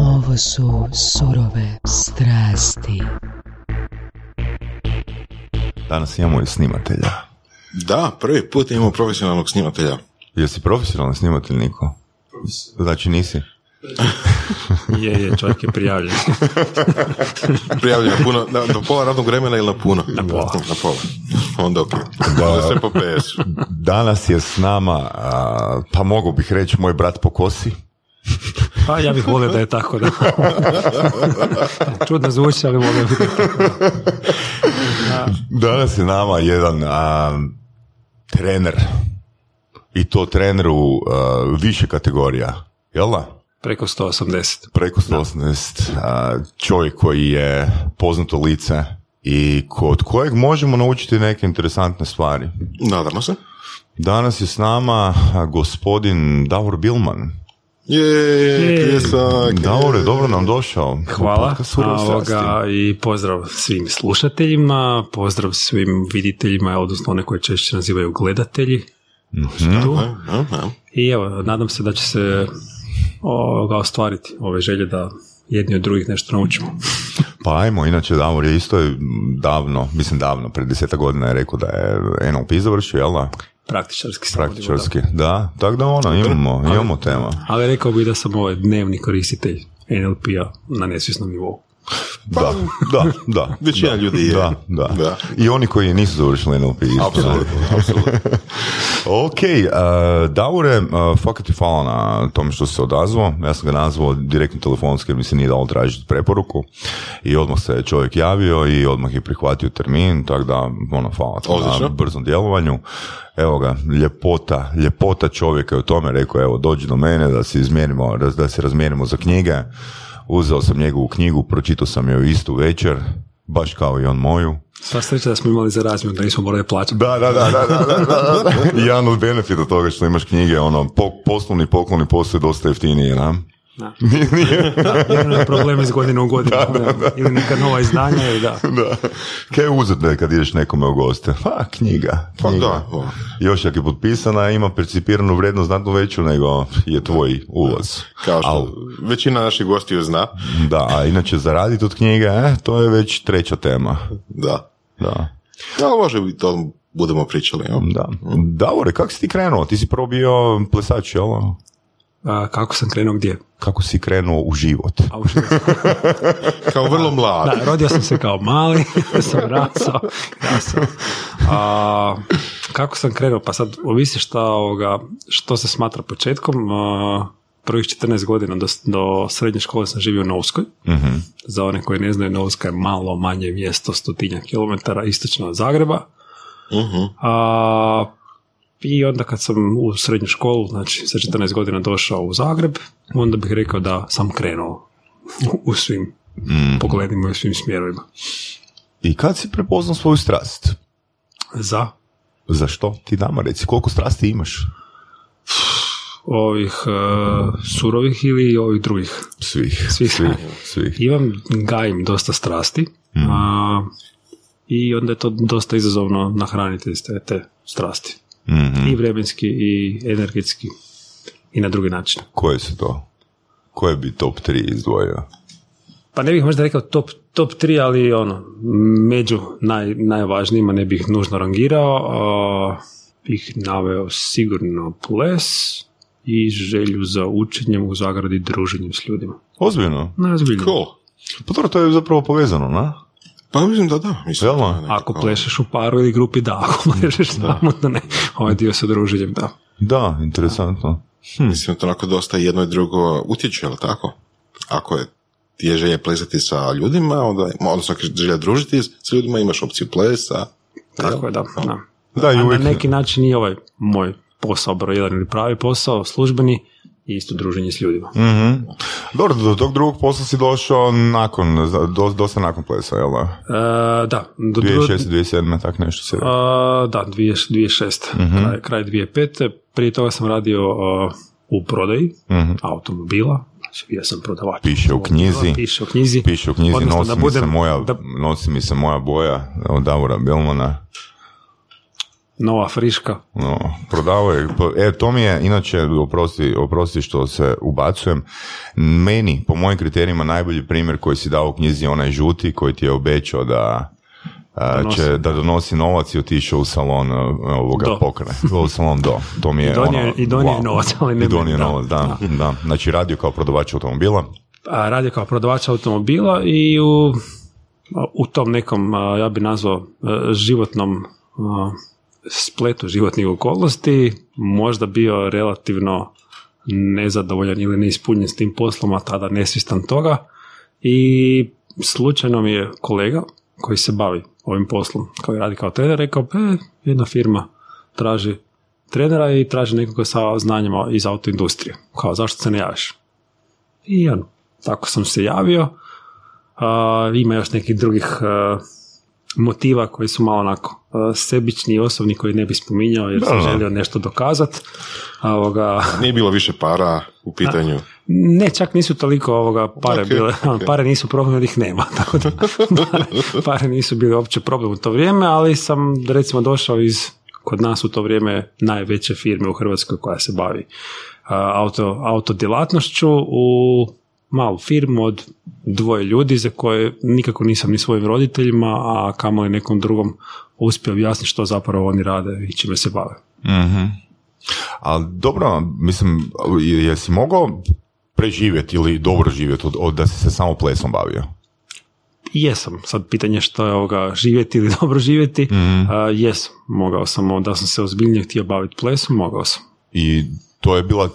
Ovo su surove strasti. Danas imamo i snimatelja. Da, prvi put imamo profesionalnog snimatelja. Jesi profesionalni snimatelj, Niko? Znači nisi? Je, je, čovjek je prijavljen. Prijavljen na puno, na, na pola radnog vremena ili na puno? Na pola. Na pola. Onda ok. Da. sve po PS. Danas je s nama, a, pa mogu bih reći, moj brat po kosi. Pa ja bih volio da je tako. Da. Čudno zvuči, ali volio bih da je tako. Da. Danas je nama jedan a, trener. I to trener u a, više kategorija. Jel da? Preko 180. Preko 180. A, čovjek koji je poznato lice i kod kojeg možemo naučiti neke interesantne stvari. Nadamo se. Danas je s nama gospodin Davor Bilman. Je, Je. pljesak. Davore, dobro nam došao. Hvala. Ovoga, I pozdrav svim slušateljima, pozdrav svim viditeljima, odnosno one koje češće nazivaju gledatelji. Tu. A, a. I evo, nadam se da će se ovoga, ostvariti ove želje da jedni od drugih nešto naučimo. Pa ajmo, inače Davor je isto davno, mislim davno, pred deseta godina je rekao da je NLP završio, jel da? Praktičarski Praktičarski, da, tako da ono, imamo, imamo tema. Ali rekao bih da sam ovaj dnevni koristitelj NLP-a na nesvjesnom nivou. Da, da, da. Većina da, ljudi je. Da, da, Da. I oni koji nisu završili NLP. Apsolutno, apsolutno. ok, uh, Davore, uh, fakat ti hvala na tome što se odazvao. Ja sam ga nazvao direktno telefonski jer mi se nije dalo tražiti preporuku. I odmah se čovjek javio i odmah je prihvatio termin, tako da, ono, hvala na brzom djelovanju. Evo ga, ljepota, ljepota čovjeka je u tome rekao, evo, dođi do mene da se izmjerimo, da, da se razmjerimo za knjige. Uzeo sam njegovu knjigu, pročitao sam ju istu večer, baš kao i on moju. Sva sreća da smo imali za razmjenu, da nismo morali plaćati. Da, da, da, da, da, da, da, da. Jedan od benefita toga što imaš knjige, ono, po, poslovni pokloni postoje dosta jeftinije, na? Da. Problem iz godine u godinu. Da, Ili neka nova izdanja, ili da. Da. Kaj je uzet kad ideš nekome u goste? Pa, knjiga. Pa knjiga. da. Još ako je potpisana, ima percipiranu vrijednost znatno veću nego je tvoj ulaz. Kao što Al, većina naših gostiju zna. da, a inače zaraditi od knjige, eh, to je već treća tema. Da. Da. Da, može i to budemo pričali. jel? Da. Davore, kako si ti krenuo? Ti si prvo bio plesač, jel? A, kako sam krenuo gdje? Kako si krenuo u život? A u životu. Kao vrlo mlad. Da, rodio sam se kao mali, sam rasao, rasao. A, kako sam krenuo? Pa sad ovisi šta, ovoga, što se smatra početkom. A, prvih 14 godina do, do srednje škole sam živio u Novskoj. Mhm. Za one koji ne znaju, Novska je malo manje mjesto, stotinja kilometara istočno od Zagreba. Mhm. A, I onda kad sam u srednju školu, znači sa 14 godina došao u Zagreb, onda bih rekao da sam krenuo u svim pogledima i u svim smjerovima. I kad si prepoznao svoju strast? Za Za što? Ti nama reci, koliko strasti imaš? ovih e, surovih ili ovih drugih. Svih. Svih. Svih. svih. Imam, gajim dosta strasti a, i onda je to dosta izazovno nahraniti te, te strasti. Mhm. I vremenski i energetski i na drugi način. Koje su to? Koje bi top 3 izdvojio? Pa ne bih možda rekao top, top 3, ali ono, među naj, najvažnijima ne bih nužno rangirao, a, bih naveo sigurno ples i želju za učenjem u zagradi druženjem s ljudima. Ozbiljno? Najozbiljnije. Cool. Pa dobro, to je zapravo povezano, na? Pa mislim da da. Mislim, Jel' da no? je nekako- Ako plešeš u paru ili grupi, da. Ako plešeš samo, da ne. Ovaj dio sa druženjem, da. Da, interesantno. Mislim da to onako dosta jedno i drugo utječe, jel tako? Ako je ti je želja plesati sa ljudima, onda, odnosno ako želja družiti s ljudima, imaš opciju plesa. Tako je, da. da. Da, i A na uvijek... neki način i ovaj moj posao broj jedan ili pravi posao, službeni, i isto druženje s ljudima. Mhm. Dobro, do tog drugog posla si došao nakon, do, dosta nakon plesa, jel da? E, da, do dru- 2006. 2007. tak nešto se... A, da, 2000 2006. Mhm. Kraj, kraj 2005. Prije toga sam radio a, u prodaji automobila. Znači, bio sam prodavač. Piše u knjizi. Piše u knjizi. Piše u knjizi, Odnosno, nosi, da mi se budem- moja, da- nosi mi se moja boja od Davora Bilmana. Nova friška. No, prodao je, e, to mi je, inače, oprosti, oprosti što se ubacujem, meni, po mojim kriterijima, najbolji primjer koji si dao u knjizi onaj žuti koji ti je obećao da Donosi. će da donosi novac i otišao u salon a, ovoga Do. pokrane. U salon do. To mi je I donio, ono, i donio je wow. novac, ali ne I donio da, novac, da, da. Znači radio kao prodavač automobila. a, radio kao prodavač automobila i u, u tom nekom, ja bi nazvao, a, životnom spletu životnih okolnosti, možda bio relativno nezadovoljan ili neispunjen s tim poslom, a tada nesvjestan toga i slučajno mi je kolega koji se bavi ovim poslom, koji radi kao trener, rekao, e, jedna firma traži trenera i traži nekoga sa znanjima iz autoindustrije. Kao, zašto se ne javiš? I ono, tako sam se javio. A, ima još nekih drugih motiva koji su malo onako a, sebični i osobni koji ne bi spominjao jer sam želio nešto dokazat. A, ovoga, Nije bilo više para u pitanju. ne, čak nisu toliko ovoga pare Ok, bile, ok. pare nisu problem jer ih nema, tako da pare, pare nisu bile uopće problem u to vrijeme, ali sam recimo došao iz kod nas u to vrijeme najveće firme u Hrvatskoj koja se bavi auto, auto djelatnošću u malu firmu od dvoje ljudi za koje nikako nisam ni svojim roditeljima, a kamoli nekom drugom uspio objasniti što zapravo oni rade i čime se bave. Ali dobro, mislim, jesi mogao preživjeti ili dobro živjeti od, od da si se samo plesom bavio? Jesam, sad pitanje što je ovoga živjeti ili dobro živjeti, a, jesam, mogao sam, da sam se ozbiljnije htio baviti plesom, mogao sam. I to je bila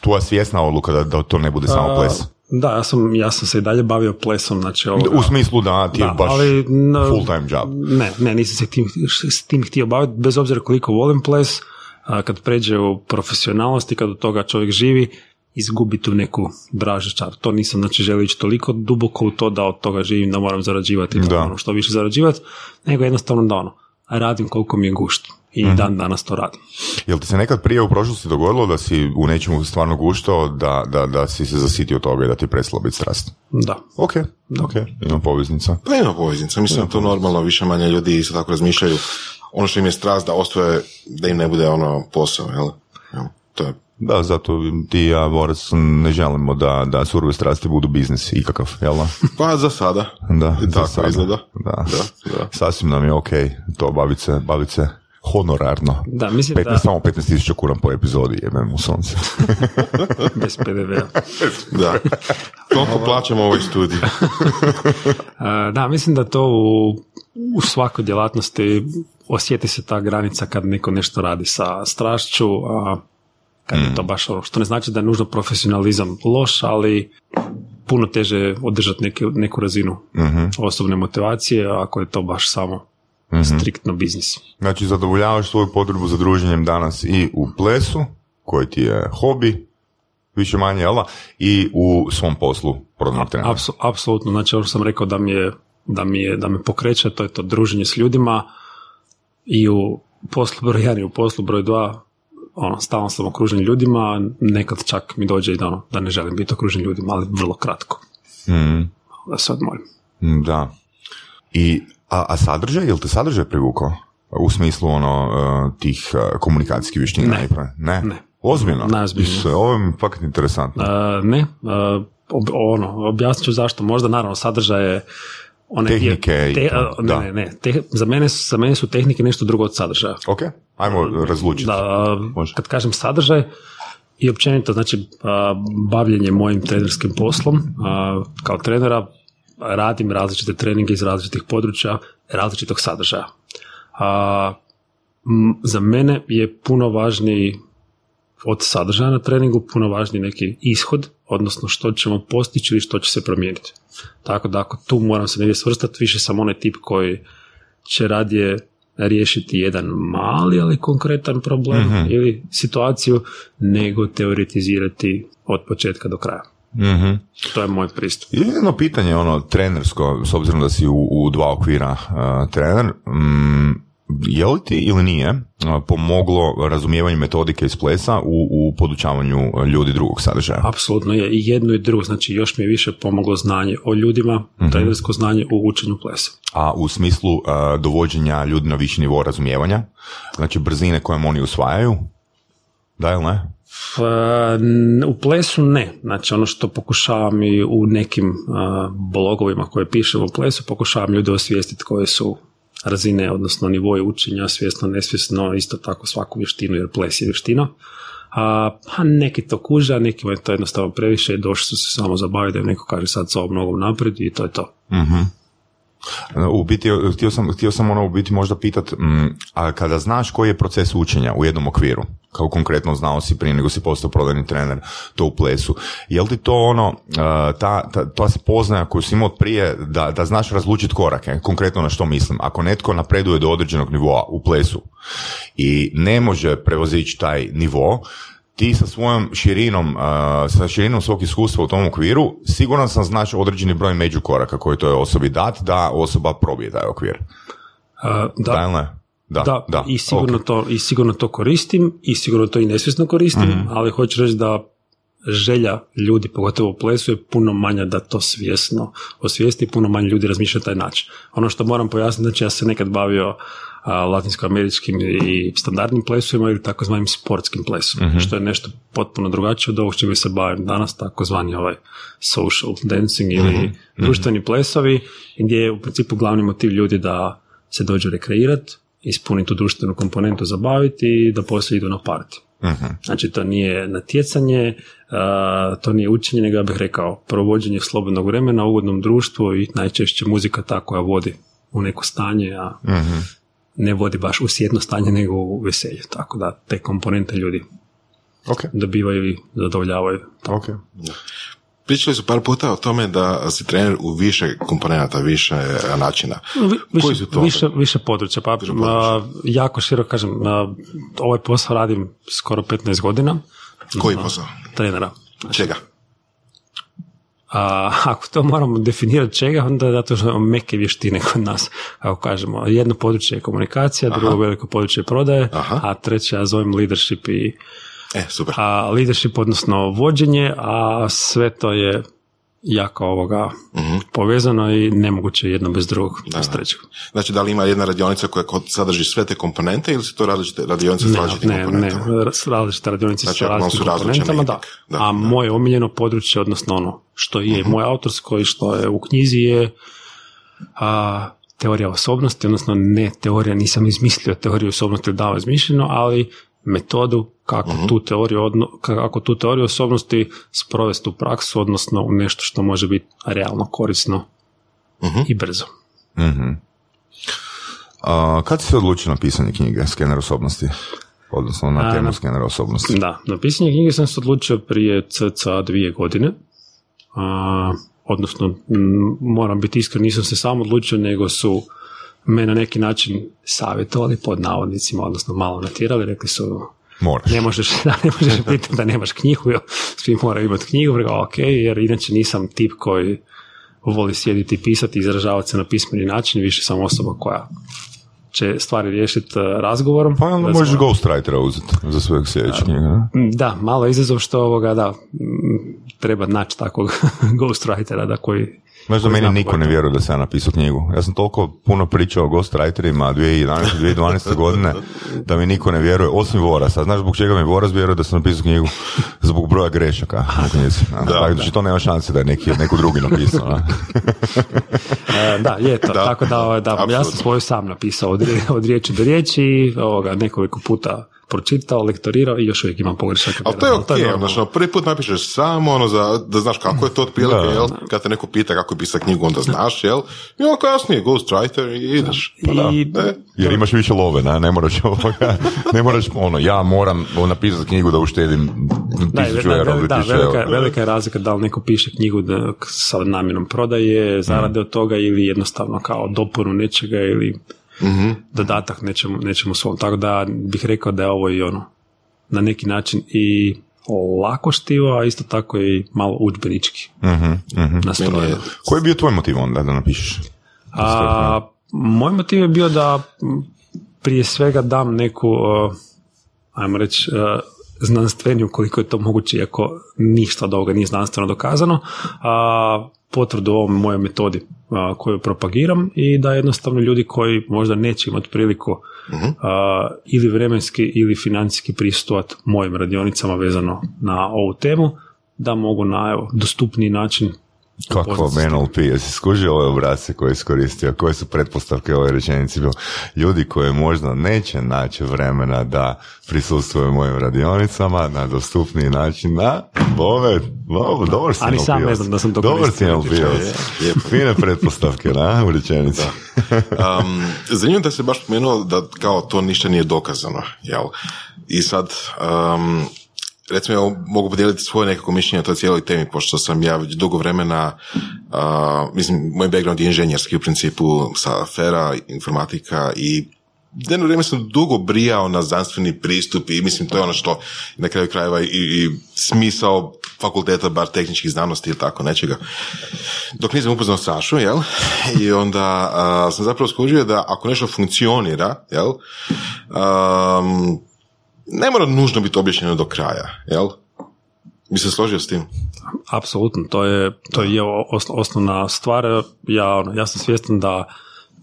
tvoja svjesna odluka da, da to ne bude samo A, ples. Da, ja sam, ja sam se i dalje bavio plesom, znači ovoga, U smislu da ti je da, baš ali, n- full time job. Ne, ne, nisam se tim, s tim htio baviti, bez obzira koliko volim ples, a, kad pređe u profesionalnost i kad od toga čovjek živi, izgubi tu neku dražu čar. To nisam, znači, želio ići toliko duboko u to da od toga živim, da moram zarađivati, da Da. moram što više zarađivati, nego jednostavno da ono, radim koliko mi je gušt. I Mhm. dan danas to radim. Jel ti se nekad prije u prošlosti dogodilo da si u nečemu stvarno guštao, da, da, da si se zasitio toga i da ti je prestalo biti strast? Da. Ok, ok, ima poveznica. Pa ima poveznica, mislim da to normalno, više manje ljudi isto tako razmišljaju. Ono što im je strast da ostaje, da im ne bude ono posao, jel? Jel, To je Da, zato ti i ja, Borac, ne želimo da, da surove strasti budu biznis ikakav, jel da? Pa za sada. Da, za Tako sada. izgleda. Da. Da, da. Sasvim nam je ok to baviti se, bavit se honorarno. Da, mislim 15, da Samo 15 tisuća kuna po epizodi, jebem u sunce. bez PDV-a. Da. Koliko plaćamo ovoj studiji? Da, mislim da to u, u svakoj djelatnosti osjeti se ta granica kad neko nešto radi sa strašću, a kad je to baš ono, što ne znači da je nužno profesionalizam loš, ali puno teže održati neke, neku razinu osobne motivacije ako je to baš samo striktno biznis. Znači, zadovoljavaš svoju potrebu za druženjem danas i u plesu, koji ti je hobi, više manje, jel da? I u svom poslu prodajnog trenera. Apsolutno, znači što sam rekao da mi je da mi je, da me pokreće, to je to druženje s ljudima i u poslu broj 1 i u poslu broj 2 ono, stalno sam okružen ljudima, nekad čak mi dođe i da, ono, da ne želim biti okružen ljudima, ali vrlo kratko. Mhm. Da se odmorim. Mm, Da. I, a, a sadržaj, jel te sadržaj privukao? U smislu ono, uh, tih uh, komunikacijskih vještina? Ne. i Ne? Ne. Ozbiljno? Najozbiljnije. Isuse, Ovo je fakat interesantno. E, ne, e, ob- ono, objasnit ću zašto. Možda naravno sadržaj je dio- Tehnike i te- to, ne, da. ne, ne, te- za, mene, za mene su tehnike nešto drugo od sadržaja. Ok, ajmo razlučiti. Da, Može. kad kažem sadržaj i općenito, znači a, bavljenje mojim trenerskim poslom, a, kao trenera radim različite treninge iz različitih područja, različitog sadržaja. A, m, za mene je puno važniji od sadržaja na treningu, puno važniji neki ishod, odnosno što ćemo postići ili što će se promijeniti. Tako da ako tu moram se negdje svrstati, više sam onaj tip koji će radije riješiti jedan mali, ali konkretan problem ili situaciju, nego teoretizirati od početka do kraja. Mhm. To je moj pristup. Jedno pitanje, ono, trenersko, s obzirom da si u, u dva okvira uh, trener, mm, je li ti ili nije a, pomoglo razumijevanje metodike iz plesa u, u podučavanju ljudi drugog sadržaja? Apsolutno je i jedno i drugo, znači još mi je više pomoglo znanje o ljudima, Mhm. trenersko znanje u učenju plesa. A u smislu a, dovođenja ljudi na viši nivo razumijevanja, znači brzine kojom oni usvajaju, da ili ne? N- U plesu ne. Znači ono što pokušavam i u nekim a, blogovima koje pišem u plesu, pokušavam ljude osvijestiti koje su razine, odnosno nivoje učenja, svjesno, nesvjesno, isto tako svaku vještinu, jer ples je vještina. A, pa neki to kuže, a nekima je to jednostavno previše došli su se samo zabaviti da neko kaže sad sa ovom nogom naprijed i to je to. U biti, htio sam, htio sam ono u biti možda pitat, mm, a kada znaš koji je proces učenja u jednom okviru, kao konkretno znao si prije nego si postao prodajni trener, to u plesu, je li ti to ono, uh, ta, ta, ta spoznaja koju si imao prije, da, da znaš razlučiti korake, konkretno na što mislim, ako netko napreduje do određenog nivoa u plesu i ne može prevozići taj nivo, ti sa svojom širinom, sa širinom svog iskustva u tom okviru, siguran sam znaš određeni broj međukoraka koji toj osobi dat da osoba probije taj okvir. A, Da, da? Da, da, da. i, sigurno ok. to, i sigurno to koristim i sigurno to i nesvjesno koristim, Mhm. ali hoću reći da želja ljudi, pogotovo u plesu, je puno manja da to svjesno osvijesti, puno manje ljudi razmišlja taj način. Ono što moram pojasniti, znači ja se nekad bavio latinskoameričkim i standardnim plesovima ili takozvanim sportskim plesom, Mhm. što je nešto potpuno drugačije od ovog čime se bavim danas, takozvani ovaj social dancing ili Mhm. društveni plesovi, gdje je u principu glavni motiv ljudi da se dođu rekreirati, ispuniti tu društvenu komponentu zabaviti i da poslije idu na parti. Mhm. Znači to nije natjecanje, a, to nije učenje, nego ja bih rekao provođenje slobodnog vremena u ugodnom društvu i najčešće muzika ta koja vodi u neko stanje, a Mhm. Ne vodi baš u sjetno stanje nego u veselje. Tako da te komponente ljudi Ok, dobivaju i zadovoljavaju. ok. Pričali su par puta o tome da si trener u više komponenata, više e, načina. Vi- Koji Više, su to? više, više područja. Pa, Više područja. a, jako široko kažem, a, ovaj posao radim skoro 15 godina. Koji posao? Trenera. Čega? A ako to moramo definirati čega, onda zato što imamo meke vještine kod nas. Kako kažemo, jedno područje je komunikacija, drugo veliko područje je prodaje, Aha. a treće ja zovem leadership i E, super. a leadership odnosno vođenje, a sve to je jako ovoga Mhm. povezano i nemoguće jedno bez drugog, bez trećeg. Znači, da li ima jedna radionica koja sadrži sve te komponente ili su to različite radionice s Ne, različitim ne, ne, komponentama? s- različite radionice Znači, različitim razlučene komponentama, da. Da, A da. Moje omiljeno područje, odnosno ono što je moje autorsko i što je u knjizi je a, teorija osobnosti, odnosno ne teorija, nisam izmislio teoriju osobnosti dao izmišljeno, ali metodu kako, Mhm. tu teoriju, odno- kako tu teoriju osobnosti sprovesti u praksu, odnosno u nešto što može biti realno korisno Mhm. i brzo. Mhm. A, kad si se odlučio na pisanje knjige Skener osobnosti? Odnosno na temu skenera osobnosti. Da, na pisanje knjige sam se odlučio prije cca dvije godine. A, odnosno, m, moram biti iskren, nisam se sam odlučio, nego su me na neki način savjetovali pod navodnicima, odnosno malo natjerali, rekli su Moraš. ne možeš, da, ne možeš pitati da nemaš knjigu, jer svi moraju imati knjigu, rekao, ok, jer inače nisam tip koji voli sjediti i pisati, izražavati se na pismeni način, više sam osoba koja će stvari riješiti eh, razgovorom. Pa onda možeš ghostwritera uzeti za svojeg sljedećeg? Da, malo izazov što ovoga, da, treba naći takvog ghostwritera da koji... Znaš da meni niko ne vjeruje da sam ja napisao knjigu. Ja sam toliko puno pričao o ghostwriterima 2011. 2012. godine da mi niko ne vjeruje, osim Vorasa. Znaš zbog čega mi Voras vjeruje da sam napisao knjigu? Zbog broja grešaka knjizi. Da, Znači to nema šanse da je neki, neko drugi napisao. E, da, je to. Da, Tako da, ovaj, da, ja sam svoju sam napisao od, rije- od riječi do riječi ovoga, nekoliko puta pročitao, lektorirao i još uvijek imam pogrešaka. Ali to je Ali ok, normalno. znači, prvi put napišeš samo ono za, da znaš kako je to otprilike, jel? Kad te neko pita kako je pisao knjigu, onda znaš, jel? I onda kasnije, ghostwriter i ideš. Pa da. I- E, Jer imaš više love, ne, ne moraš ovoga, ne moraš ono, ja moram napisati knjigu da uštedim tisuću da, eura da, ili da, tisuću velika, eura. velika je razlika da li neko piše knjigu da, sa namjenom prodaje, zarade od toga ili jednostavno kao dopunu nečega ili dodatak nečemu, nečemu svom. Tako da bih rekao da je ovo i ono na neki način i lako štivo, a isto tako i malo udžbenički Mhm, mhm. nastrojeno. Koji je bio tvoj motiv onda da napišeš? A, moj motiv je bio da prije svega dam neku, uh, ajmo reći, uh, znanstveniju koliko je to moguće, iako ništa od ovoga nije znanstveno dokazano, a potvrdu o ovoj mojoj metodi a, koju propagiram i da jednostavno ljudi koji možda neće imati priliku a, ili vremenski ili financijski pristupati mojim radionicama vezano na ovu temu, da mogu na evo, dostupniji način Kako. NLP, jesi skužio ove obrazce koje je iskoristio, koje su pretpostavke ove rečenici bio? Ljudi koji možda neće naći vremena da prisustvuju mojim radionicama na dostupniji način, na bome, bome, dobar si A ni sam ne znam da sam to Dobar si. Fine pretpostavke, na, u rečenici. Um, zanimljivo da se baš spomenuo da kao to ništa nije dokazano, jel? I sad, um, recimo ja mogu podijeliti svoje nekako mišljenje o toj cijeloj temi, pošto sam ja već dugo vremena, uh, mislim, moj background je inženjerski u principu sa afera, informatika i jedno vrijeme sam dugo brijao na znanstveni pristup i mislim to je ono što na kraju krajeva i, i smisao fakulteta, bar tehničkih znanosti ili tako nečega. Dok nisam upoznao Sašu, jel? I onda a, sam zapravo skužio da ako nešto funkcionira, jel? Um, ne mora nužno biti objašnjeno do kraja, jel? Bi se složio s tim? Apsolutno, to je, to je os- osnovna stvar. Ja, ono, ja sam svjestan da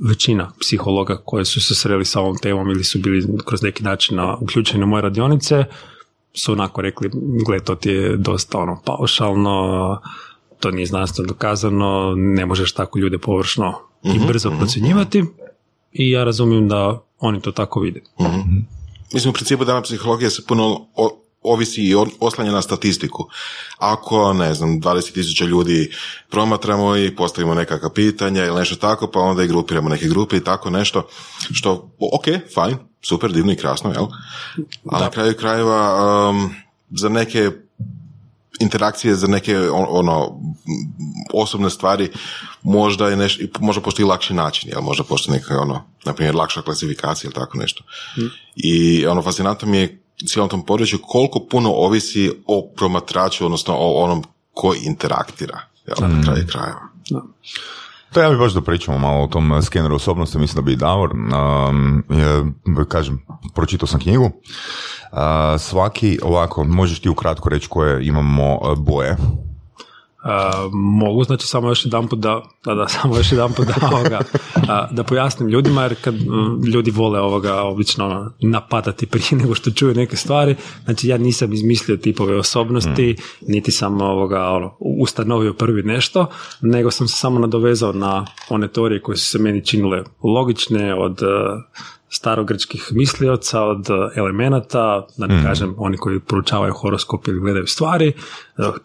većina psihologa koji su se sreli sa ovom temom ili su bili kroz neki način na, uključeni na moje radionice su onako rekli, gle, to ti je dosta ono paušalno, to nije znanstveno dokazano, ne možeš tako ljude površno i brzo procjenjivati i ja razumijem da oni to tako vide. Mislim, u principu dana psihologija se puno o- ovisi i oslanja na statistiku. Ako, ne znam, 20.000 ljudi promatramo i postavimo nekakva pitanja ili nešto tako, pa onda i grupiramo neke grupe i tako nešto, što, ok, fajn, super, divno i krasno, jel? A na kraju krajeva, um, za neke interakcije za neke on- ono osobne stvari možda je nešto, možda postoji lakši način, jel? Možda postoji neka ono, na primjer lakša klasifikacija ili tako nešto. I ono fascinantno mi je cijelom tom području koliko puno ovisi o promatraču, odnosno o onom ko interaktira, jel, na kraju krajeva. To ja bih baš da pričamo malo o tom skeneru osobnosti, mislim da bi i Davor, um, je, kažem, pročitao sam knjigu, Uh, svaki, ovako, možeš ti ukratko reći koje imamo uh, boje, A, mogu, znači samo još jedan put da, da, da samo još jedan put da, ovoga, a, da pojasnim ljudima, jer kad mm, ljudi vole ovoga obično ono, napadati prije nego što čuju neke stvari, znači ja nisam izmislio tipove osobnosti, niti sam ovoga, ono, ustanovio prvi nešto, nego sam se samo nadovezao na one teorije koje su se meni činile logične od starogrčkih mislioca, od e, elemenata, da ne kažem oni koji proučavaju horoskop ili gledaju stvari, e,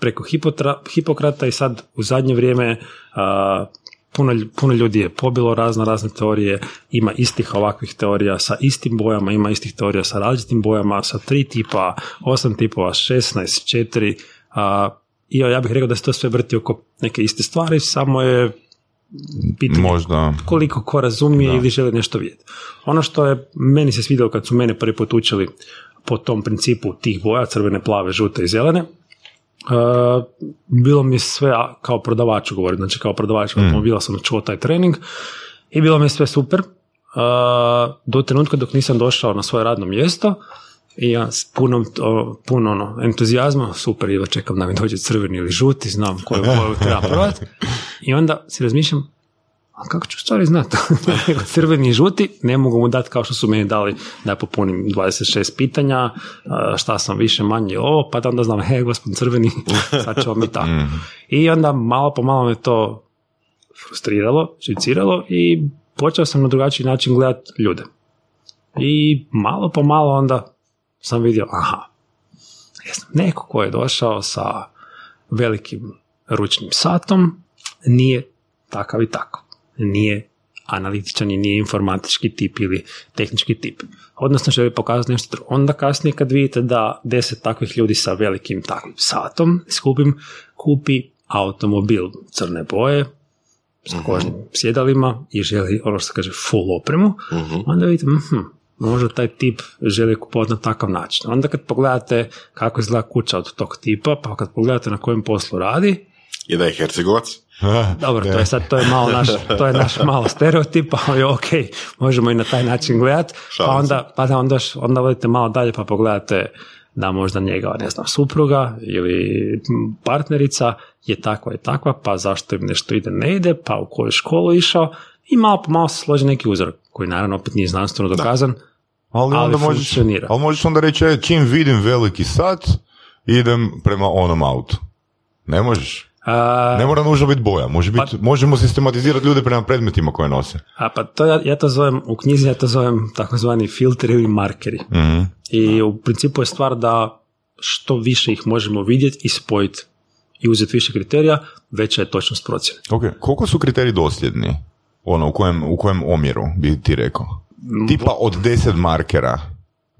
preko Hipotra, Hipokrata i sad u zadnje vrijeme a, puno, lj- puno ljudi je pobilo razne razne teorije, ima istih ovakvih teorija sa istim bojama, ima istih teorija sa različitim bojama, sa tri tipa, osam tipova, 16, četiri, a, i ja bih rekao da se to sve vrti oko neke iste stvari, samo je pitanje možda, koliko ko razumije ili želi nešto vidjeti. Ono što je meni se svidjelo kad su mene prvi put učili po tom principu tih boja, crvene, plave, žute i zelene, uh, bilo mi je sve, kao prodavaču govorim, znači kao prodavač automobila sam čuo taj trening i bilo mi je sve super, uh, do trenutka dok nisam došao na svoje radno mjesto i ja s punom, o, puno ono, entuzijazma, super, jedva čekam da mi dođe crveni ili žuti, znam koju boju treba provat. I onda si razmišljam, a kako ću stvari znati? Crveni i žuti ne mogu mu dati kao što su meni dali da popunim 26 pitanja, šta sam više manje ovo, pa da onda znam, he, gospodin crveni, sad ćemo mi tako. I onda malo po malo me to frustriralo, živciralo i počeo sam na drugačiji način gledati ljude. I malo po malo onda sam vidio, aha, jesam, neko ko je došao sa velikim ručnim satom, nije takav i tako. Nije analitičan i nije informatički tip ili tehnički tip. Odnosno želi pokazati nešto drugo. Onda kasnije kad vidite da deset takvih ljudi sa velikim takvim satom, skupim, kupi automobil crne boje, sa kožnim sjedalima i želi ono što kaže full opremu, onda vidite, mhm, možda taj tip želi kupovati na takav način. Onda kad pogledate kako izgleda kuća od tog tipa, pa kad pogledate na kojem poslu radi, je da je Hercegovac. Dobro, to je sad, to je malo naš, to je naš malo stereotip, ali ok, možemo i na taj način gledati. Pa onda, pa da onda, š- onda odete malo dalje pa pogledate da možda njega, ne znam, supruga ili partnerica je takva i takva, pa zašto im nešto ide, ne ide, pa u koju školu išao i malo po malo se složi neki uzorak, koji naravno opet nije znanstveno dokazan. Ali, Ali onda možeš, funkcionira. ali možeš onda reći, e, čim vidim veliki sat, idem prema onom autu. Ne možeš. A, Ne mora nužno biti boja. Može biti, možemo sistematizirati ljude prema predmetima koje nose. a pa to ja, ja to zovem, u knjizi ja to zovem takozvani filtri ili markeri. Mhm. I u principu je stvar da što više ih možemo vidjeti i spojiti i uzeti više kriterija, veća je točnost procjene. Ok, koliko su kriteriji dosljedni? Ono, u kojem, u kojem omjeru bi ti rekao? Tipa od 10 markera,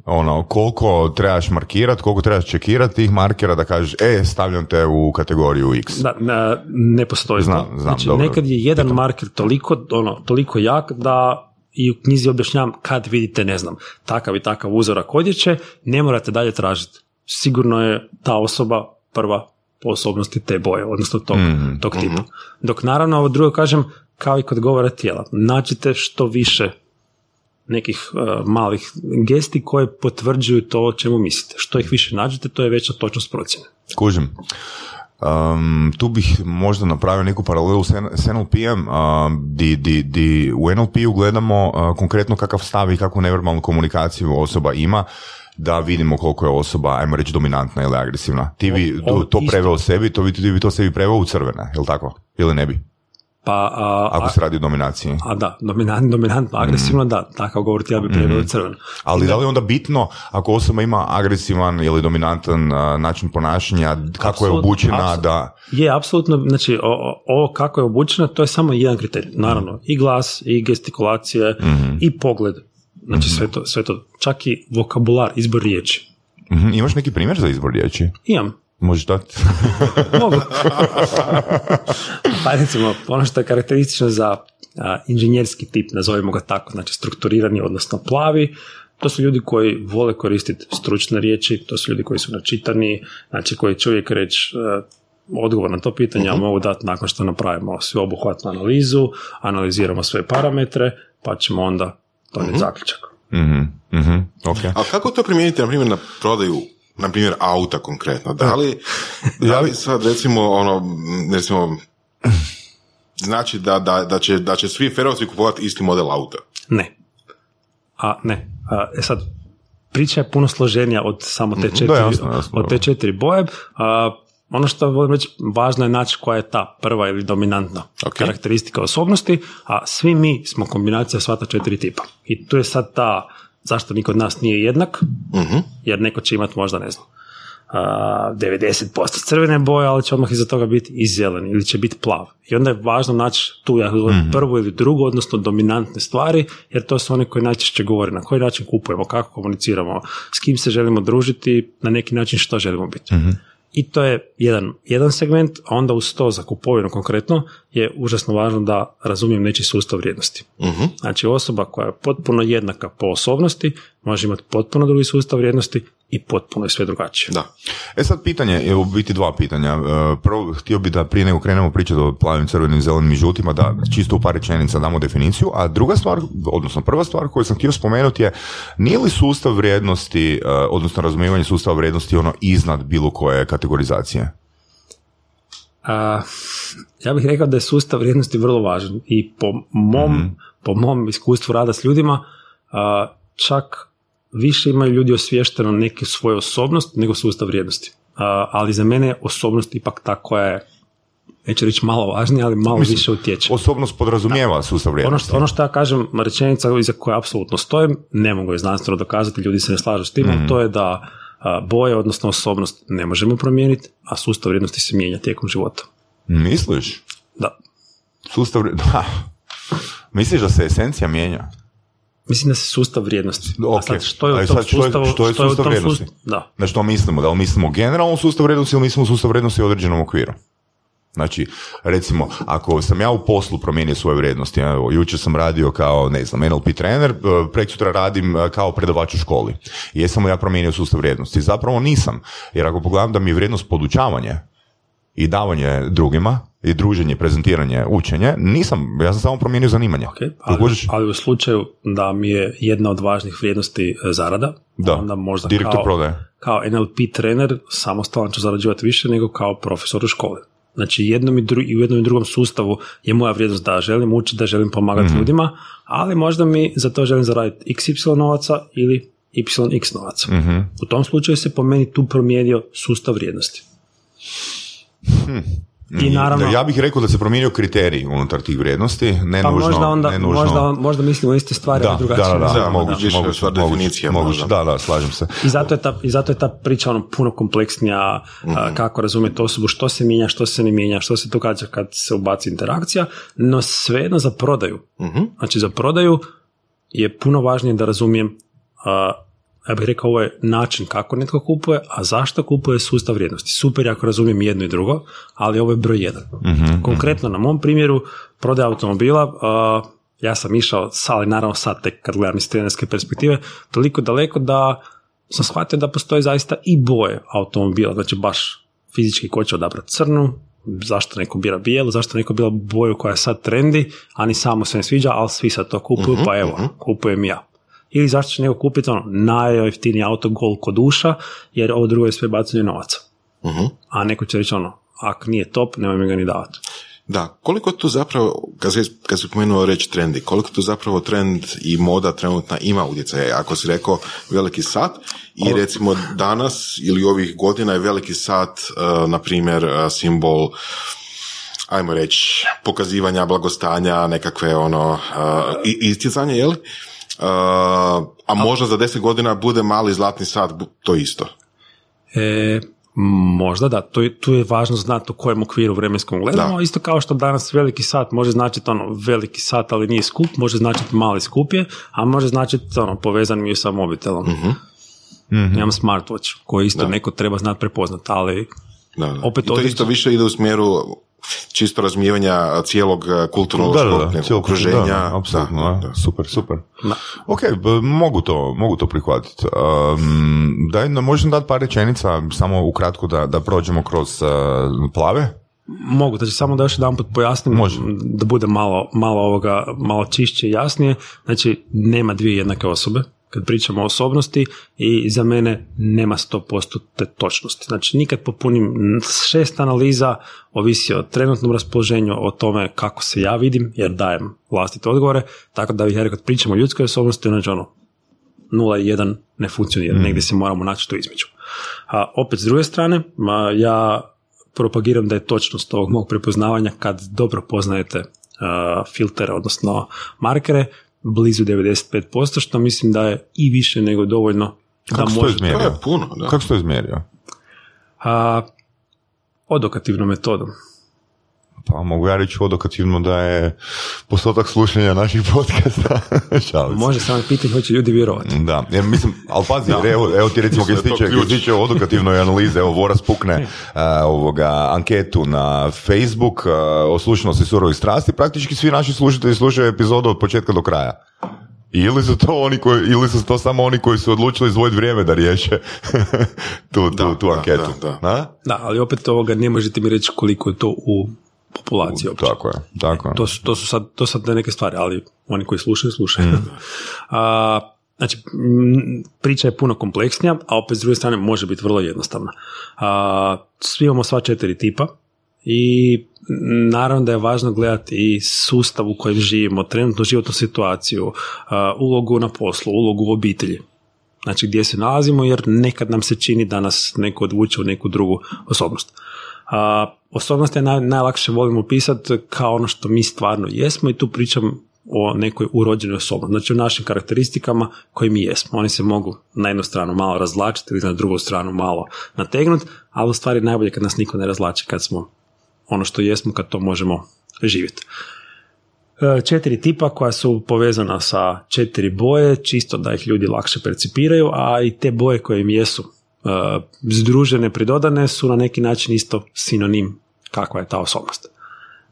ono, koliko trebaš markirati, koliko trebaš čekirati tih markera da kažeš, e, stavljam te u kategoriju X. Da, ne, ne postoji Znam, to. znam, znači, dobro. nekad je jedan marker toliko, ono, toliko jak da i u knjizi objašnjavam kad vidite, ne znam, takav i takav uzorak odjeće, ne morate dalje tražiti. Sigurno je ta osoba prva po osobnosti te boje, odnosno tog, Mhm. tog tipa. Dok naravno, ovo drugo kažem, kao i kod govora tijela, nađite što više nekih uh, malih gesti koje potvrđuju to o čemu mislite. Što ih više nađete, to je veća točnost procjene. Kužim. Um, tu bih možda napravio neku paralelu s, NLP-em, um, di, di, di u NLP-u gledamo uh, konkretno kakav stav i kakvu neverbalnu komunikaciju osoba ima, da vidimo koliko je osoba, ajmo reći, dominantna ili agresivna. Ti bi O- o, to, isto. preveo sebi, to bi, ti bi to sebi preveo u crvene, je li tako? Ili ne bi? Pa, a, Ako se radi o dominaciji. A da, dominant, dominantno, agresivno, da, takav govor tijela bi preveo crveno. Ali da li je onda bitno ako osoba ima agresivan ili dominantan način ponašanja, kako je obučena, da... Je, apsolutno, znači, ovo kako je obučena, to je samo jedan kriterij. Naravno, i glas, i gestikulacije, i pogled. Znači, sve, to, sve to, čak i vokabular, izbor riječi. Mhm, Imaš neki primjer za izbor riječi? Imam, Možeš dati? mogu. pa recimo, ono što je karakteristično za a, inženjerski tip, nazovimo ga tako, znači strukturirani, odnosno plavi, to su ljudi koji vole koristiti stručne riječi, to su ljudi koji su načitani, znači koji će uvijek reći e, odgovor na to pitanje, a mogu dati nakon što napravimo sveobuhvatnu analizu, analiziramo sve parametre, pa ćemo onda donijeti zaključak. Mhm, mhm, ok. Ali kako to primijeniti, na primjer, na prodaju, na primjer, auta konkretno? Da li, da li sad, recimo, ono, recimo, znači da, da, da, će, da će svi ferovci kupovati isti model auta? Ne. A ne. A, e sad, priča je puno složenija od samo te četiri, Da, jasno, jasno, od te četiri boje. A, ono što volim reći, važno je naći koja je ta prva ili dominantna Ok. karakteristika osobnosti, a svi mi smo kombinacija sva ta četiri tipa. I tu je sad ta, zašto niko od nas nije jednak, Mhm. jer neko će imati možda, ne znam, a, 90% crvene boje, ali će odmah iza toga biti i zelen ili će biti plav. I onda je važno naći tu ja zovem prvu ili drugu, odnosno dominantne stvari, jer to su one koje najčešće govore na koji način kupujemo, kako komuniciramo, s kim se želimo družiti, na neki način što želimo biti. I to je jedan, jedan segment, a onda uz to za kupovinu konkretno je užasno važno da razumijem nečiji sustav vrijednosti. Mhm. Znači osoba koja je potpuno jednaka po osobnosti može imati potpuno drugi sustav vrijednosti i potpuno je sve drugačije. Da. E sad pitanje, je u biti dva pitanja. E, Prvo, htio bi da prije nego krenemo pričati o plavim, crvenim, zelenim i žutima, da čisto u par rečenica damo definiciju, a druga stvar, odnosno prva stvar koju sam htio spomenuti je, nije li sustav vrijednosti, e, odnosno razumijevanje sustava vrijednosti ono iznad bilo koje kategorizacije? A, ja bih rekao da je sustav vrijednosti vrlo važan i po mom, po mom iskustvu rada s ljudima a, čak više imaju ljudi osviješteno neku svoju osobnost nego sustav vrijednosti. A, ali za mene je osobnost ipak ta koja je neću reći malo važnija, ali malo više utječe. Osobnost podrazumijeva sustav Ono vrijednosti. što, ono što ja kažem, rečenica iza koje apsolutno stojim, ne mogu je znanstveno dokazati, ljudi se ne slažu s tim, ali to je da boje, odnosno osobnost ne možemo promijeniti, a sustav vrijednosti se mijenja tijekom života. Misliš? Da. Sustav da. Misliš da se esencija mijenja? Mislim da se sustav vrijednosti. Ok. A sad što je u tom sad što je- sustavu, što je sustav vrijednosti? sust- Da. Znači što mislimo? Da li mislimo generalno sustav vrijednosti ili mislimo sustav vrijednosti u određenom okviru? Znači, recimo, ako sam ja u poslu promijenio svoje vrijednosti, evo, jučer sam radio kao, ne znam, NLP trener, prek sutra radim e, kao predavač u školi. Jesam li ja promijenio sustav vrijednosti? Zapravo nisam, jer ako pogledam da mi je vrijednost podučavanje, i davanje drugima i druženje, prezentiranje, učenje, nisam, ja sam samo promijenio zanimanje. Ok, ali, ali u slučaju da mi je jedna od važnih vrijednosti e, zarada, Da, onda možda direktor kao, prodaje. kao NLP trener samostalan ću zarađivati više nego kao profesor u školi. Znači jednom i, dru- i u jednom i drugom sustavu je moja vrijednost da želim učiti, da želim pomagati Mhm. ljudima, ali možda mi za to želim zaraditi xy novaca ili yx novaca. Mhm. U tom slučaju se po meni tu promijenio sustav vrijednosti. I naravno, Ja bih rekao da se promijenio kriterij unutar tih vrijednosti, ne pa nužno, možda onda, ne nužno... možda, možda mislimo iste stvari, da, ali drugačije. da, da, Da, moguće, moguće, moguće, definicija moguće, možda. da, da, slažem se. I zato je ta, i zato je ta priča ono puno kompleksnija, a, kako razumjeti osobu, što se mijenja, što se ne mijenja, što se događa kad se ubaci interakcija, no svejedno za prodaju. Znači za prodaju je puno važnije da razumijem, a, ja bih rekao ovo je način kako netko kupuje, a zašto kupuje sustav vrijednosti. Super ako razumijem jedno i drugo, ali ovo je broj jedan. Konkretno na mom primjeru prodaje automobila, a, ja sam išao, ali naravno sad tek kad gledam iz trenerske perspektive, toliko daleko da sam shvatio da postoje zaista i boje automobila, znači baš fizički ko će odabrati crnu, zašto neko bira bijelu, zašto neko bira boju koja je sad trendi, a ni samo se ne sviđa, ali svi sad to kupuju, pa evo, kupujem i ja. Ili zašto će neko kupiti ono najjeftiniji auto gol kod duša, jer ovo drugo je sve bacanje novaca. A neko će reći ono, ako nije top, nemoj mi ga ni davati. Da, koliko tu zapravo, kad si, kad si pomenuo reći trendi, koliko tu zapravo trend i moda trenutna ima utjecaja? Ako si rekao veliki sat i recimo danas ili ovih godina je veliki sat, uh, na primjer, uh, simbol ajmo reći, pokazivanja blagostanja, nekakve ono, uh, i- isticanje, jel? Uh, a možda za deset godina bude mali zlatni sat, to isto. E, možda da, tu je, tu je važno znati u kojem okviru vremenskom gledamo, Da. isto kao što danas veliki sat može značiti ono veliki sat, ali nije skup, može značiti mali skup je, a može značiti ono povezan mi je sa mobitelom. Imam smartwatch koji isto neko treba znati prepoznati, ali Da, da. Opet I to isto više ide u smjeru čisto razmijevanja cijelog uh, kulturnog Da, da, da, cijelokupno, okruženja. da, apsolutno, Da, da, da. super, super. Da. Ok, mogu to, mogu to prihvatiti. Um, daj, nam dati par rečenica, samo ukratko da, da prođemo kroz uh, plave? Mogu, znači samo da još jedan put pojasnim, Može. da bude malo, malo ovoga, malo čišće i jasnije. Znači, nema dvije jednake osobe kad pričamo o osobnosti i za mene nema 100% te točnosti. Znači, nikad popunim šest analiza, ovisi o trenutnom raspoloženju, o tome kako se ja vidim, jer dajem vlastite odgovore, tako da bih ja rekao, kad pričamo o ljudskoj osobnosti, znači ono, 0 i 1 ne funkcionira, negdje se moramo naći tu između. A opet s druge strane, ma, ja propagiram da je točnost ovog mog prepoznavanja kad dobro poznajete a, filtere, odnosno markere, blizu 95%, što mislim da je i više nego dovoljno da Kako. To izmjerio? je puno, da. Kako si to izmjerio? A, odokativnom metodom. Pa mogu ja reći odokativno da je postotak slušanja naših podcasta. Može samo pitati hoće ljudi vjerovati. Da, ja mislim, ali pazi, jer evo, evo ti recimo kad se Mislim se tiče odokativnoj analize, evo Voras pukne a, ovoga, anketu na Facebook a, o slušanosti surovih strasti, praktički svi naši slušatelji slušaju epizodu od početka do kraja. Ili su to oni koji, ili su to samo oni koji su odlučili izdvojiti vrijeme da riješe tu, tu, Da, tu da, anketu. da? Da, ali opet ovoga ne možete mi reći koliko je to u populaciji uopće. Tako je, tako je. To su, to su sad, to sad neke stvari, ali oni koji slušaju, slušaju. A, znači, priča je puno kompleksnija, a opet s druge strane može biti vrlo jednostavna. A, svi imamo sva četiri tipa i naravno da je važno gledati i sustav u kojem živimo, trenutnu životnu situaciju, a, ulogu na poslu, ulogu u obitelji. Znači gdje se nalazimo jer nekad nam se čini da nas neko odvuče u neku drugu osobnost. A, osobnost je naj, najlakše volimo opisati kao ono što mi stvarno jesmo i tu pričam o nekoj urođenoj osobnosti, znači o našim karakteristikama koje mi jesmo. Oni se mogu na jednu stranu malo razlačiti ili na drugu stranu malo nategnuti, ali u stvari najbolje kad nas niko ne razlači kad smo ono što jesmo, kad to možemo živjeti. E, četiri tipa koja su povezana sa četiri boje, čisto da ih ljudi lakše percipiraju, a i te boje koje im jesu združene, pridodane su na neki način isto sinonim kakva je ta osobnost.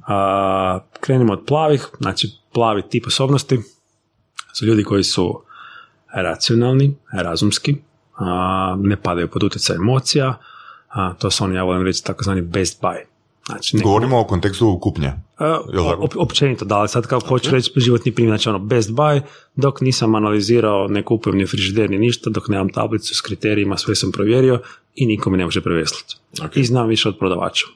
A, krenimo od plavih, znači plavi tip osobnosti su ljudi koji su racionalni, razumski, a, ne padaju pod utjecaj emocija, to su oni, ja volim reći, takozvani best buy. Znači, neko- Govorimo o kontekstu kupnje. E, tako? op- općenito, da, ali sad kao hoću reći životni primjer, znači ono best buy, dok nisam analizirao, ne kupujem ni frižider ni ništa, dok nemam tablicu s kriterijima, sve sam provjerio i niko mi ne može prevesliti. Ok. I znam više od prodavača.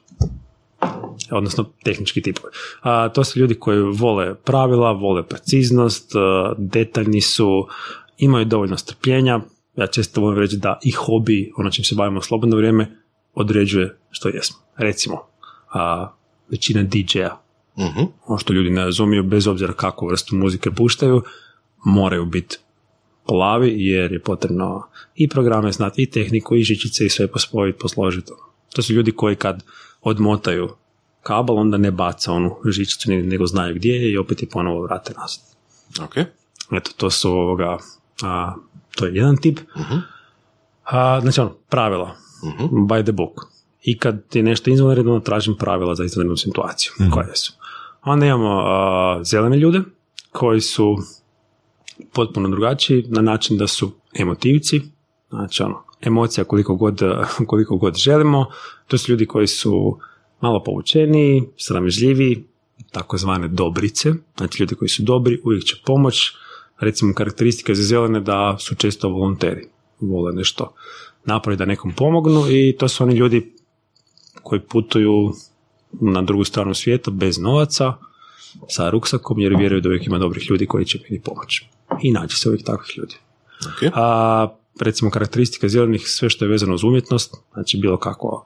Odnosno tehnički tipovi. A, to su ljudi koji vole pravila, vole preciznost, a, detaljni su, imaju dovoljno strpljenja. Ja često volim reći da i hobi, ono čim se bavimo slobodno vrijeme, određuje što jesmo. Recimo, a, većina DJ-a Mhm. ono što ljudi ne razumiju, bez obzira kakvu vrstu muzike puštaju, moraju biti plavi jer je potrebno i programe znati, i tehniku, i žičice, i sve pospojiti, posložiti. To su ljudi koji kad odmotaju kabel, onda ne baca onu žičicu, nego znaju gdje je i opet je ponovo vrate nazad. Ok. Eto, to su ovoga, a, to je jedan tip. A, znači ono, pravila, by the book. I kad je nešto izvanredno, tražim pravila za izvanrednu situaciju, koje su. Onda imamo a, zelene ljude, koji su potpuno drugačiji na način da su emotivci, znači ono, emocija koliko god, koliko god želimo, to su ljudi koji su malo povučeniji, sramežljiviji, takozvane dobrice, znači ljudi koji su dobri, uvijek će pomoć, recimo karakteristike za zelene da su često volonteri, vole nešto napraviti da nekom pomognu i to su oni ljudi koji putuju na drugu stranu svijeta bez novaca, sa ruksakom jer vjeruju da uvijek ima dobrih ljudi koji će mi pomoći. I naći se uvijek takvih ljudi. Ok. A recimo karakteristika zelenih, sve što je vezano uz umjetnost, znači bilo kako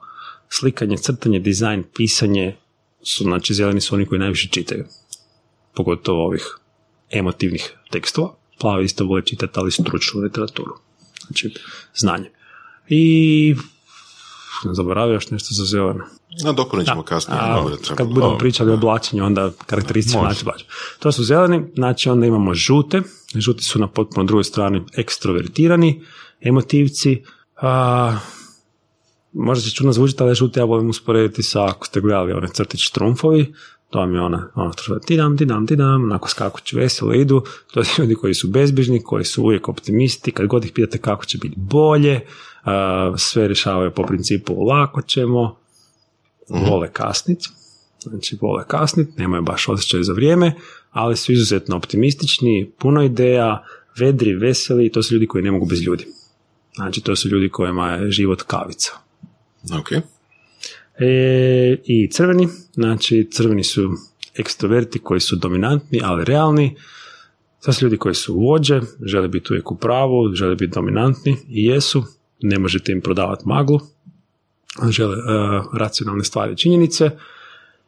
slikanje, crtanje, dizajn, pisanje, su, znači zeleni su oni koji najviše čitaju. Pogotovo ovih emotivnih tekstova. Plavi isto vole čitati, ali stručnu literaturu. Znači, znanje. I zaboravio još nešto za zeleno. No, dopunit ćemo kasnije. A, Dobro, treba- kad budemo pričali o oblačenju, onda znači oblačenja. To su zeleni, znači onda imamo žute. Žuti su na potpuno drugoj strani ekstrovertirani, emotivci. A, možda će čudno zvučiti, ali žute ja volim usporediti sa, ako ste gledali one crtić trumfovi, to vam je ona, ono, ti dam, ti dam, ti dam, onako skakući veselo idu, to su ljudi koji su bezbrižni, koji su uvijek optimisti, kad god ih pitate kako će biti bolje, sve rješavaju po principu lako ćemo, vole kasnit, znači vole kasnit, nemaju baš osjećaj za vrijeme, ali su izuzetno optimistični, puno ideja, vedri, veseli, to su ljudi koji ne mogu bez ljudi. Znači to su ljudi kojima je život kavica. Ok. E, I crveni, znači crveni su ekstroverti koji su dominantni, ali realni. To su ljudi koji su vođe, žele biti uvijek u pravu, žele biti dominantni i jesu. Ne možete im prodavati maglu, žele e, racionalne stvari činjenice.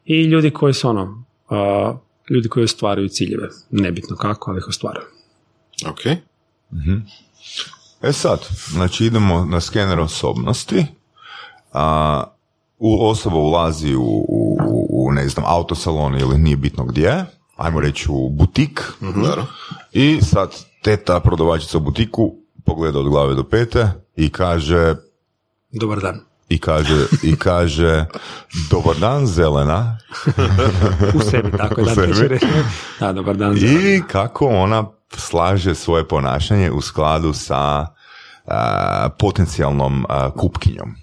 I ljudi koji su ono, e, ljudi koji ostvaruju ciljeve. Nebitno kako, ali ih ostvaruju. Ok. E sad, znači idemo na skener osobnosti. A, u, osoba ulazi u, u, u, ne znam, autosalon ili nije bitno gdje, ajmo reći u butik. Dobro. I sad teta prodavačica u butiku pogleda od glave do pete i kaže Dobar dan. i kaže, i kaže dobar dan zelena U sebi, tako je. U da, sebi. Da, dobar dan. i kako ona slaže svoje ponašanje u skladu sa a, potencijalnom a, kupkinjom.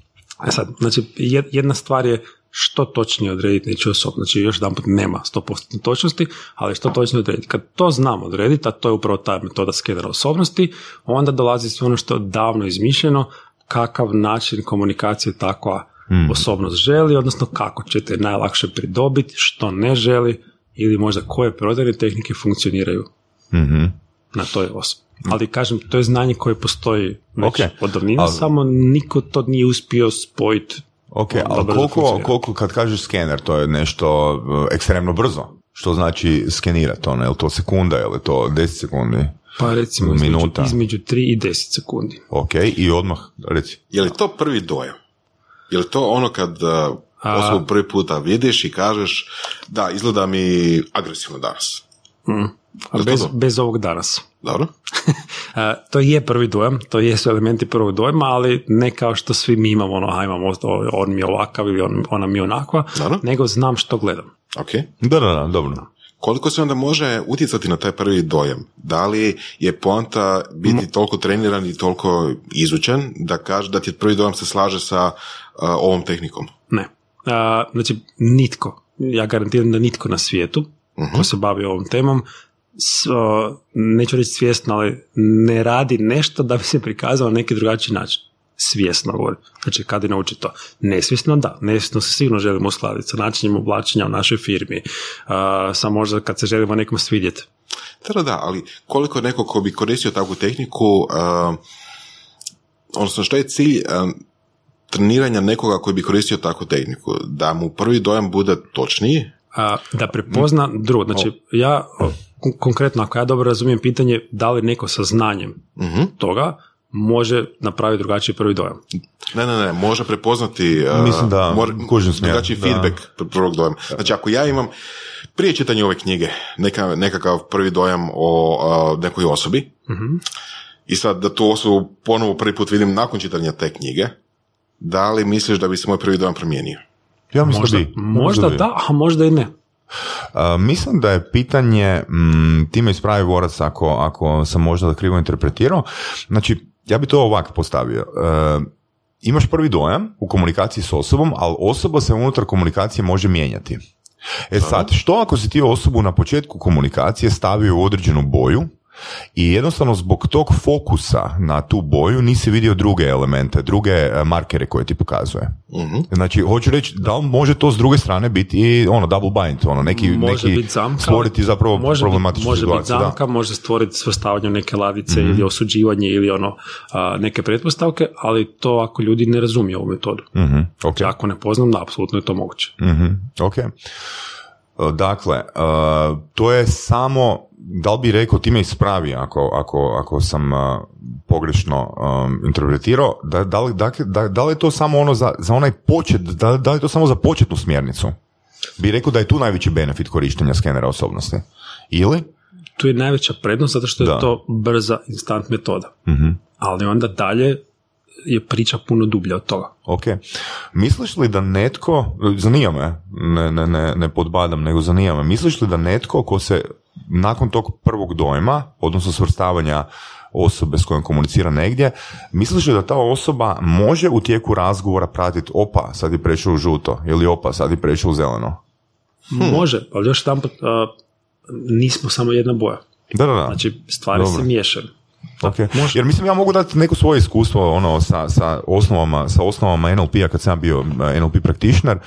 E sad, znači, jed- jedna stvar je što točnije odrediti nečiju osobnost. Znači, još jedan put nema 100% točnosti, ali što točnije odrediti. Kad to znamo odrediti, a to je upravo ta metoda skenera osobnosti, onda dolazi sve ono što je davno izmišljeno, kakav način komunikacije takva osobnost želi, odnosno kako ćete najlakše pridobiti, što ne želi, ili možda koje prodajne tehnike funkcioniraju Mhm. na toj osobi. Ali kažem, to je znanje koje postoji već Ok, od davnina, ali- samo niko to nije uspio spojiti Ok, ali koliko, koliko kad kažeš skener, to je nešto uh, ekstremno brzo? Što znači skenirati ono? Je li to sekunda, je li to 10 sekundi? Pa recimo između, Minuta. između 3 i 10 sekundi. Ok, i odmah, reci. Je li to prvi dojam? Je li to ono kad uh, osobu prvi puta vidiš i kažeš da, izgleda mi agresivno danas? A bez, bez ovog danas. Dobro? E, to je prvi dojam, to jesu elementi prvog dojma, ali ne kao što svi mi imamo, ono, a imamo, on mi je ovakav ili on, ona mi je onakva, Dobro. nego znam što gledam. Ok. Da, da, da, dobro. Koliko se onda može utjecati na taj prvi dojam? Da li je poanta biti toliko treniran i toliko izučen da kaže da ti prvi dojam se slaže sa uh, ovom tehnikom? Ne. A, znači, nitko, ja garantiram da nitko na svijetu ko se bavi ovom temom, neću reći svjesno, ali ne radi nešto da bi se prikazao na neki drugačiji način. Svjesno govorim. Znači, kad je nauči to? Nesvjesno, da. Nesvjesno se sigurno želimo uskladiti sa načinjem oblačenja u našoj firmi. A, samo možda kad se želimo nekom svidjeti. Da, da, ali koliko neko ko bi koristio takvu tehniku, uh, odnosno što je cilj um, treniranja nekoga koji bi koristio takvu tehniku? Da mu prvi dojam bude točniji? A, da prepozna drugo. Znači, ja konkretno, ako ja dobro razumijem pitanje, da li neko sa znanjem Mhm. toga može napraviti drugačiji prvi dojam. Ne, ne, ne, može prepoznati uh, Mislim da mor- kužim drugačiji da. feedback pr- prvog dojama. Znači, ako ja imam prije čitanja ove knjige neka, nekakav prvi dojam o uh, nekoj osobi i sad da tu osobu ponovo prvi put vidim nakon čitanja te knjige, da li misliš da bi se moj prvi dojam promijenio? Ja mislim Možda, da bi. možda bi. da, a možda i ne. Mislim da je pitanje, mm, time ispravi Vorac ako, ako sam možda krivo interpretirao, znači ja bi to ovak postavio. E, imaš prvi dojam u komunikaciji s osobom, ali osoba se unutar komunikacije može mijenjati. E sad, što ako si ti osobu na početku komunikacije stavio u određenu boju i jednostavno zbog tog fokusa na tu boju nisi vidio druge elemente, druge e, markere koje ti pokazuje. Znači, hoću reći, da li može to s druge strane biti i ono, double bind, ono, neki, Može neki biti zamka. stvoriti zapravo može problematičnu biti, može biti situaciju. da. zamka, može stvoriti svrstavanje neke ladice Mhm. ili osuđivanje ili ono a, neke pretpostavke, ali to ako ljudi ne razumiju ovu metodu. Mhm, ok. Znači, ako ne poznam, da, apsolutno je to moguće. Mhm, ok. E, Dakle, e, to je samo, da li bi rekao, time ispravi ako, ako, ako sam e, pogrešno interpretirao, da, da, li, da, da li je to samo ono za, za onaj počet, da, da li je to samo za početnu smjernicu? Bi rekao da je tu najveći benefit korištenja skenera osobnosti. Ili? Tu je najveća prednost zato što je Da. to brza instant metoda. Mhm. Ali onda dalje je priča puno dublja od toga. Ok. Misliš li da netko, zanima me, ne, ne, ne, ne podbadam, nego zanima me, misliš li da netko ko se nakon tog prvog dojma, odnosno svrstavanja osobe s kojom komunicira negdje, misliš li da ta osoba može u tijeku razgovora pratiti opa, sad je prešao u žuto, ili opa, sad je prešao u zeleno? Može, ali još jedan nismo samo jedna boja. Da, da, da. Znači, stvari Dobro. se miješaju. Ok. Jer mislim ja mogu dati neko svoje iskustvo ono sa, sa osnovama sa osnovama NLP-a kad sam bio eh, NLP practitioner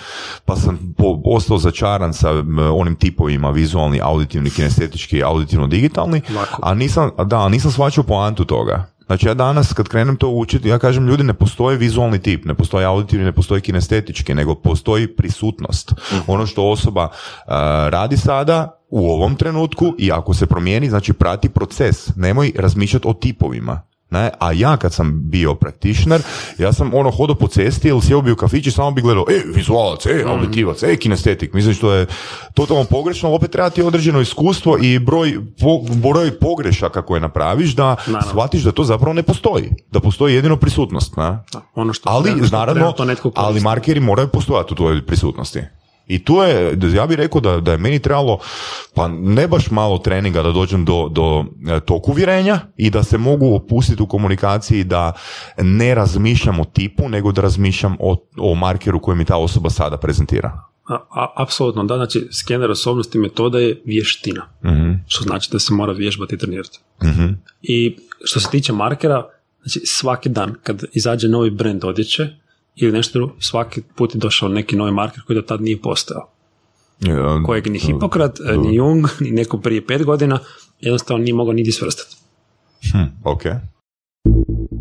pa sam po, ostao začaran sa eh, onim tipovima vizualni, auditivni, kinestetički, auditivno digitalni, Lako. a nisam da, nisam shvaćao poantu toga. Znači ja danas kad krenem to učiti, ja kažem ljudi ne postoji vizualni tip, ne postoji auditivni, ne postoji kinestetički, nego postoji prisutnost. Ono što osoba eh, radi sada u ovom trenutku i ako se promijeni, znači prati proces. Nemoj razmišljati o tipovima. Ne? A ja kad sam bio practitioner, ja sam ono hodao po cesti ili sjeo bi u kafić i samo bi gledao, e, vizualac, e, auditivac, e, kinestetik. Mislim što je totalno pogrešno, opet treba ti određeno iskustvo i broj, po, broj pogrešaka koje napraviš da Naravno. shvatiš da to zapravo ne postoji. Da postoji jedino prisutnost. Ne? Ono što Ali, što naravno, netko ali markeri moraju postojati u tvojoj prisutnosti. I tu je, ja bih rekao da, da je meni trebalo, pa ne baš malo treninga da dođem do, do e, tog uvjerenja i da se mogu opustiti u komunikaciji da ne razmišljam o tipu, nego da razmišljam o, o markeru koji mi ta osoba sada prezentira. A, a, apsolutno, da, znači skener osobnosti metoda je vještina, Mhm. što znači da se mora vježbati i trenirati. I što se tiče markera, znači svaki dan kad izađe novi brand odjeće ili nešto drugo, svaki put je došao neki novi marker koji do tad nije postojao. E, Kojeg ni Hipokrat, ni Jung, ni neko prije pet godina jednostavno nije mogao niti svrstati. hm, ok.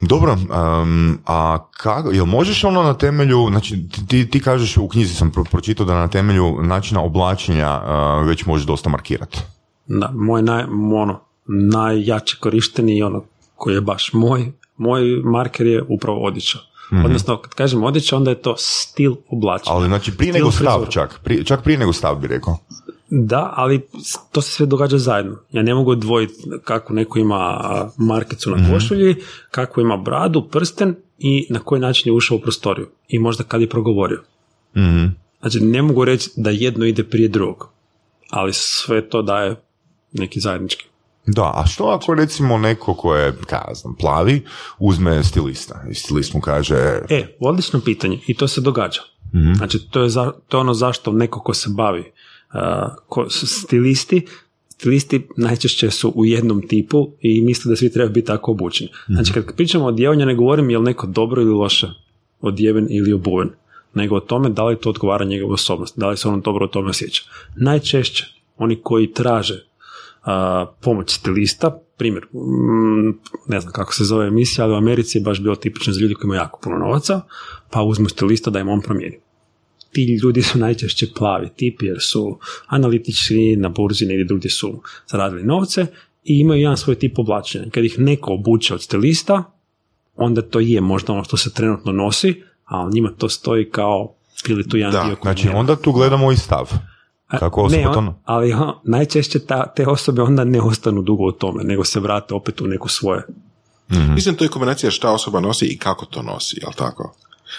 Dobro, um, a kako, jel možeš ono na temelju, znači ti, ti kažeš u knjizi sam pro- pročitao da na temelju načina oblačenja uh, već možeš dosta markirati. Da, moj naj, ono, najjače korišteni i ono koji je baš moj, moj marker je upravo odjeća. Odnosno, kad kažem odjeća, onda je to stil oblačenja. Ali znači prije Stil nego stav čak, prije, čak prije nego stav bi rekao. Da, ali to se sve događa zajedno. Ja ne mogu odvojiti kako neko ima markicu na košulji, kako ima bradu, prsten i na koji način je ušao u prostoriju. I možda kad je progovorio. Mhm. Znači, ne mogu reći da jedno ide prije drugog. Ali sve to daje neki zajednički. Da, a što ako recimo neko ko je, kaj znam, plavi, uzme stilista i stilist mu kaže, E, odlično pitanje i to se događa. Znači, to je, za, to je ono zašto neko ko se bavi, stilisti, stilisti najčešće su u jednom tipu i misle da svi trebaju biti tako obučeni. Znači, kad pričamo o odjevanju, ne govorim je li neko dobro ili loše odjeven ili obuven, nego o tome da li to odgovara njegovoj osobnosti, da li se on dobro o tome osjeća. Najčešće, oni koji traže a, pomoć stilista, primjer, mm, ne znam kako se zove emisija, ali u Americi je baš bilo tipično za ljudi koji imaju jako puno novaca, pa uzmu stilista da im on promijeni. Ti ljudi su najčešće plavi tipi jer su analitični, na burzi negdje drugdje su zaradili novce i imaju jedan svoj tip oblačenja. Kad ih neko obuče od stilista, onda to je možda ono što se trenutno nosi, a njima to stoji kao ili tu jedan Da, dio koji znači nema. onda tu gledamo i stav. Kako ne, on- to... ali on- najčešće ta, te osobe onda ne ostanu dugo u tome, nego se vrate opet u neku svoje. Mislim, to je kombinacija šta osoba nosi i kako to nosi, jel tako?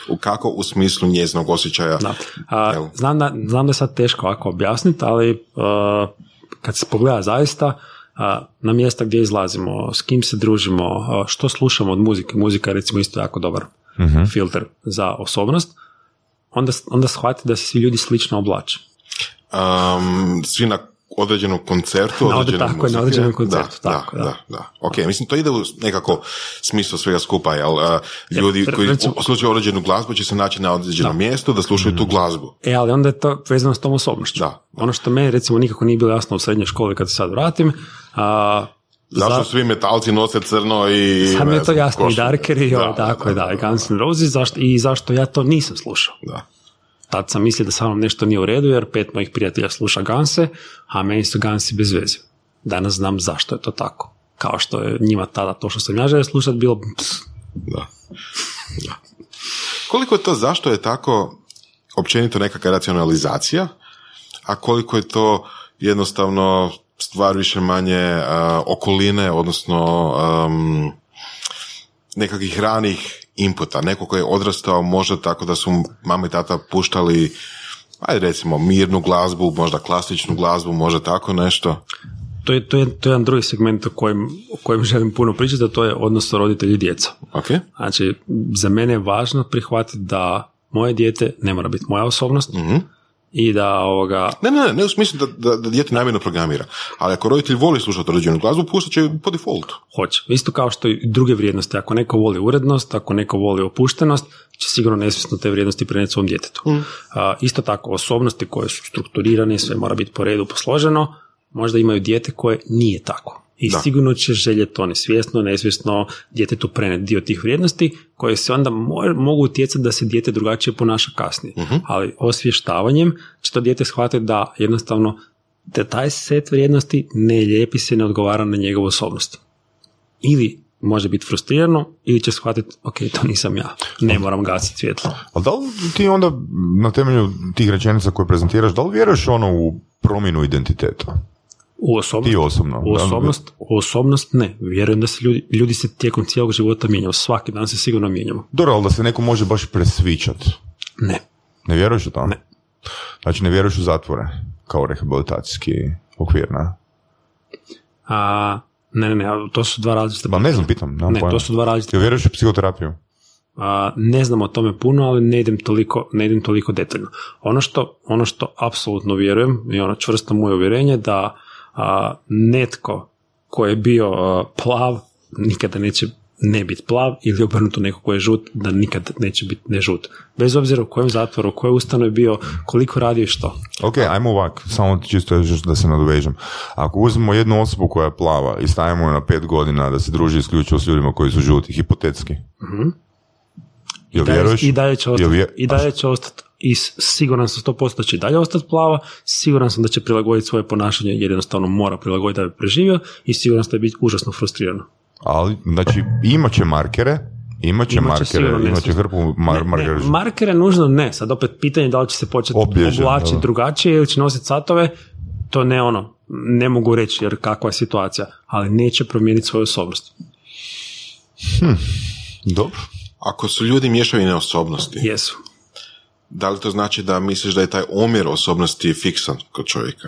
U kako u smislu njezinog osjećaja. Da. A, znam, da, znam da je sad teško ovako objasniti, ali a, kad se pogleda zaista a, na mjesta gdje izlazimo, s kim se družimo, a, što slušamo od muzike, muzika je recimo isto jako dobar filter za osobnost, onda, onda shvati da se svi ljudi slično oblače. Um, svi na određenom koncertu, Na- određene tako je, na određenom koncertu, da, tako, da, da. da, da. Ok, mislim, to ide u nekako smislu svega skupa, jel? Uh, ljudi koji slušaju određenu glazbu će se naći na određenom mjestu da slušaju tu glazbu. E, ali onda je to vezano s tom osobnošću. Da. Ono što meni recimo nikako nije bilo jasno u srednjoj školi kad se sad vratim, a, Zašto za- svi metalci nose crno i... Sad mi je to jasno, i? Darkeri, i ovo, tako je, da, i Guns N' Roses, zašto, i zašto ja to nisam slušao. Da. Tad sam mislio da sa mnom nešto nije u redu, jer pet mojih prijatelja sluša Ganse, a meni su Gansi bez veze. Danas znam zašto je to tako. Kao što je njima tada to što sam ja želio slušati bilo Da. da. Koliko je to, zašto je tako općenito nekakva racionalizacija, a koliko je to jednostavno stvar više manje a, okoline, odnosno um, nekakvih ranih inputa. Neko koji je odrastao možda tako da su mama i tata puštali ajde recimo mirnu glazbu, možda klasičnu glazbu, možda tako nešto. to je, to, je, to je jedan drugi segment o kojem, o kojem želim puno pričati, a to je odnos roditelji i djeca. Ok? Znači, za mene je važno prihvatiti da moje dijete ne mora biti moja osobnost i da ovoga, Ne, ne, ne, ne u smislu da, da, da dijete namjerno programira. Ali ako roditelj voli slušati određenu glazbu, pustat će po defaultu. hoće. Isto kao što i druge vrijednosti. Ako neko voli urednost, ako neko voli opuštenost, će sigurno nesvjesno te vrijednosti prenijeti svom djetetu. A, isto tako osobnosti koje su strukturirane, sve mora biti po redu posloženo, možda imaju dijete koje nije tako. I Da. sigurno će željeti to nesvjesno, nesvjesno djetetu preneti dio tih vrijednosti koje se onda mo- mogu utjecati da se dijete drugačije ponaša kasnije. Ali osvještavanjem će to dijete shvatiti da jednostavno da taj set vrijednosti ne lijepi se, ne odgovara na njegovu osobnost. Ili može biti frustrirano ili će shvatiti, ok, to nisam ja, ne moram gasiti svjetlo. Ali da li ti onda na temelju tih rečenica koje prezentiraš, da li vjeruješ ono u promjenu identiteta? U osobnost, Ti osobno. u da? osobnost, u osobnost ne. Vjerujem da se ljudi, ljudi se tijekom cijelog života mijenjaju. Svaki dan se sigurno mijenjamo. Dobro, ali da se neko može baš presvičat. Ne. Ne vjeruješ u to? Ne. Znači ne vjeruješ u zatvore kao rehabilitacijski okvir, ne? A, ne, ne, ne, to su dva različita. Ba ne znam, pitam. Ne, pojma. to su dva različita. Jel vjeruješ u psihoterapiju? A, ne znam o tome puno, ali ne idem toliko, ne idem toliko detaljno. Ono što, ono što apsolutno vjerujem i ono čvrsto moje uvjerenje da netko ko je bio a, plav nikada neće ne biti plav ili obrnuto neko ko je žut da nikad neće biti ne žut. Bez obzira u kojem zatvoru, u kojoj ustanovi bio, koliko radio i što. Ok, ajmo ovak, samo čisto još da se nadovežem. Ako uzmemo jednu osobu koja je plava i stavimo je na pet godina da se druži isključivo s ljudima koji su žuti, hipotetski. Jel Dalje- vjeruješ? I dalje će Jel ostati, vje- i dalje će ostati i siguran sam 100% da će i dalje ostati plava, siguran sam da će prilagoditi svoje ponašanje jer jednostavno mora prilagoditi da bi preživio i siguran sam da će biti užasno frustrirano. Ali, znači, imat će markere Imaće Imat će markere, imaće nesvjesno. hrpu mar- Ne, ne, markera. markere nužno ne. Sad opet pitanje da li će se početi oblačiti da. drugačije ili će nositi satove, to ne ono, ne mogu reći jer kakva je situacija, ali neće promijeniti svoju osobnost. Dobro. Ako su ljudi mješavine osobnosti, Jesu. Da li to znači da misliš da je taj omjer osobnosti fiksan kod čovjeka?